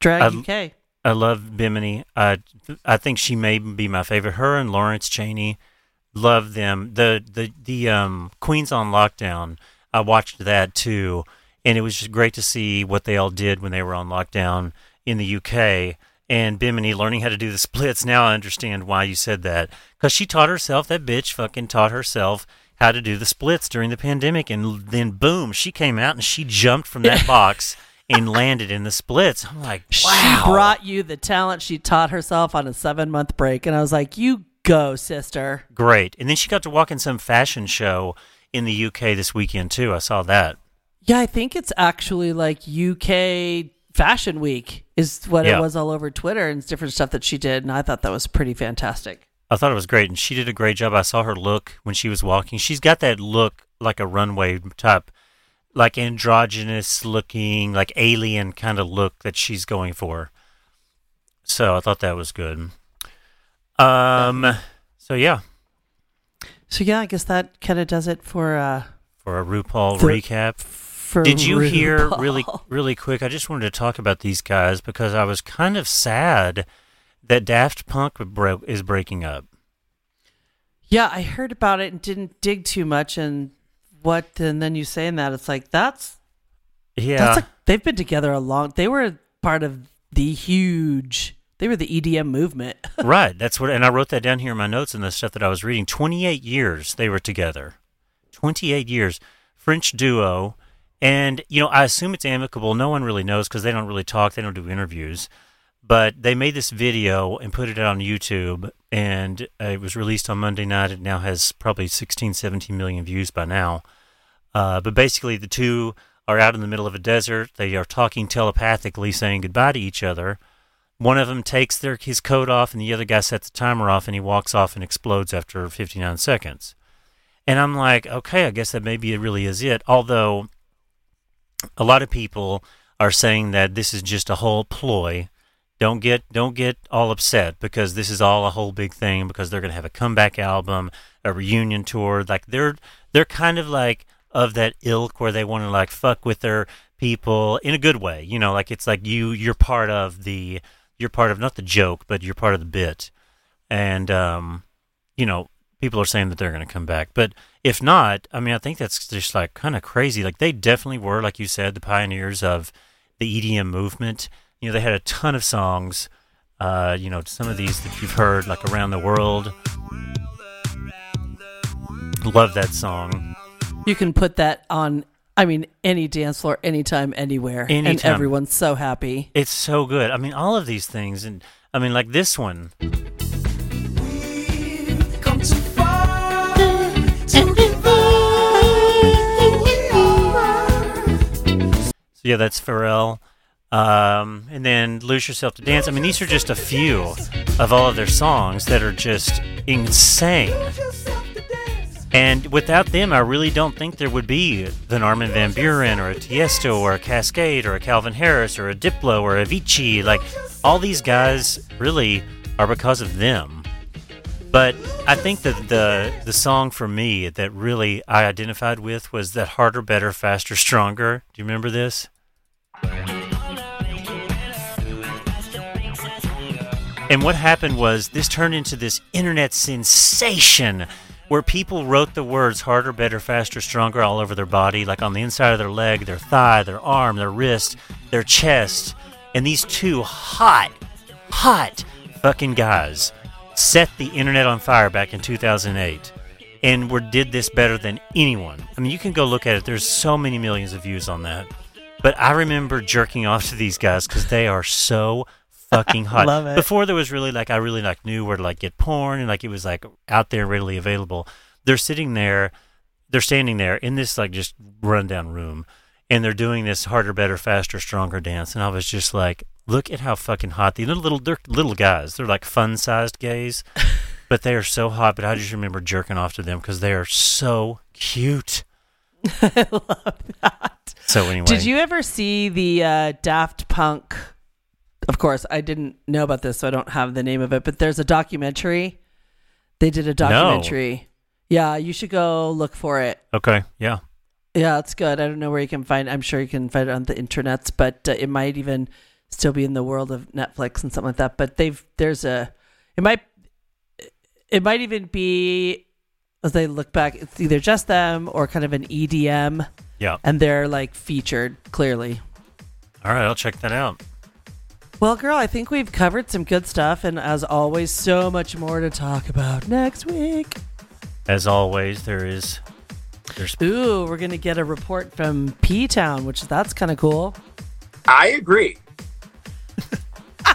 Drag I- UK. I love Bimini. I I think she may be my favorite. Her and Lawrence Chaney, love them. The the the um Queens on Lockdown. I watched that too, and it was just great to see what they all did when they were on lockdown in the UK. And Bimini learning how to do the splits. Now I understand why you said that because she taught herself. That bitch fucking taught herself how to do the splits during the pandemic, and then boom, she came out and she jumped from that box. And landed in the splits. I'm like, wow. She brought you the talent she taught herself on a seven month break. And I was like, you go, sister. Great. And then she got to walk in some fashion show in the UK this weekend too. I saw that. Yeah, I think it's actually like UK Fashion Week is what Yeah. it was all over Twitter and different stuff that she did, and I thought that was pretty fantastic. I thought it was great, and she did a great job. I saw her look when she was walking. She's got that look like a runway type, like androgynous looking, like alien kind of look that she's going for. So I thought that was good. Um. So yeah, So yeah, I guess that kind of does it for uh for a RuPaul For- recap. For Did you hear really really quick? I just wanted to talk about these guys because I was kind of sad that Daft Punk bro- is breaking up. Yeah, I heard about it and didn't dig too much and what and then you saying that it's like that's Yeah, that's like they've been together a long they were part of the huge they were the EDM movement. right. That's what, and I wrote that down here in my notes and the stuff that I was reading. Twenty-eight years they were together. Twenty-eight years, French duo, and you know I assume it's amicable. No one really knows because they don't really talk. They don't do interviews. But they made this video and put it on YouTube, and uh, it was released on Monday night. It now has probably 16, 17 million views by now. Uh, but basically, the two are out in the middle of a desert. They are talking telepathically, saying goodbye to each other. One of them takes their his coat off, and the other guy sets the timer off, and he walks off and explodes after 59 seconds. And I'm like, okay, I guess that maybe it really is it. Although a lot of people are saying that this is just a whole ploy. Don't get don't get all upset because this is all a whole big thing because they're going to have a comeback album, a reunion tour. Like they're they're kind of like of that ilk where they want to like fuck with their people in a good way. You know, like it's like you you're part of the you're part of not the joke, but you're part of the bit. And um, you know, people are saying that they're going to come back. But if not, I mean, I think that's just like kind of crazy. Like they definitely were, like you said, the pioneers of the EDM movement. You know, they had a ton of songs. Uh, you know, some of these that you've heard, like Around the World. Love that song. You can put that on I mean any dance floor anytime anywhere and everyone's so happy. It's so good. I mean, all of these things, and I mean, like this one. Yeah, that's Pharrell. Um, and then Lose Yourself to Dance. I mean, these are just a few of all of their songs that are just insane. And without them, I really don't think there would be an Armin van Buuren or a Tiesto or a Kaskade or a Calvin Harris or a Diplo or a Avicii. Like, all these guys really are because of them. But I think that the the song for me that really I identified with was that harder, better, faster, stronger. Do you remember this? And what happened was this turned into this internet sensation where people wrote the words harder, better, faster, stronger all over their body, like on the inside of their leg, their thigh, their arm, their wrist, their chest. And these two hot, hot fucking guys set the internet on fire back in 2008 and were did this better than anyone. I mean, you can go look at it. There's so many millions of views on that. But I remember jerking off to these guys because they are so fucking hot. Love it. Before there was really like I really like knew where to like get porn and like it was like out there readily available. They're sitting there, they're standing there in this like just rundown room, and they're doing this harder, better, faster, stronger dance. And I was just like, look at how fucking hot these little little they're little guys. They're like fun sized gays, but they are so hot. But I just remember jerking off to them because they are so cute. I love that. So anyway, Did you ever see the uh, Daft Punk? Of course, I didn't know about this, so I don't have the name of it. But there's a documentary. They did a documentary. Yeah, you should go look for it. Okay, yeah. Yeah, it's good. I don't know where you can find. I'm sure you can find it on the internets, but uh, it might even still be in the world of Netflix and something like that. But they've there's a it might it might even be as they look back. It's either just them or kind of an EDM, Yeah. and they're like featured clearly. All right, I'll check that out. Well, girl, I think we've covered some good stuff, and as always, so much more to talk about next week. As always, there is there's Ooh, we're gonna get a report from P Town, which that's kind of cool. I agree.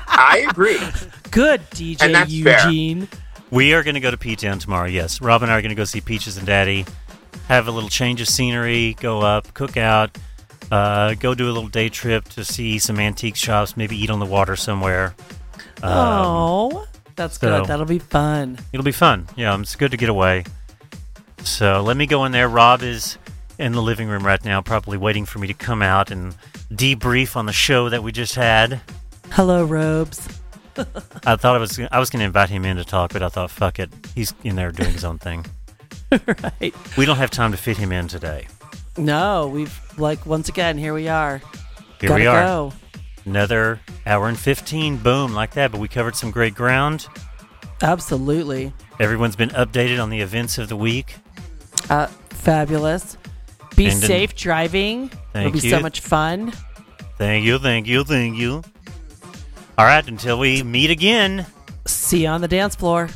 I agree. Good DJ And that's fair. Eugene. We are going to go to P Town tomorrow. Yes, Rob and I are going to go see Peaches and Daddy, have a little change of scenery, go up, cook out, Uh, go do a little day trip to see some antique shops, maybe eat on the water somewhere. Um, oh, that's so- good. That'll be fun. It'll be fun. Yeah, it's good to get away. So let me go in there. Rob is in the living room right now, probably waiting for me to come out and debrief on the show that we just had. Hello, Robes. I thought I was I was going to invite him in to talk, but I thought, fuck it, he's in there doing his own thing. right. We don't have time to fit him in today. No, we've like once again here we are. Here Gotta we are. Go. Another hour and fifteen, boom, like that. But we covered some great ground. Absolutely. Everyone's been updated on the events of the week. Uh, fabulous. Be And safe driving. It'll be you. so much fun. Thank you, thank you, thank you. All right, until we meet again. See you on the dance floor.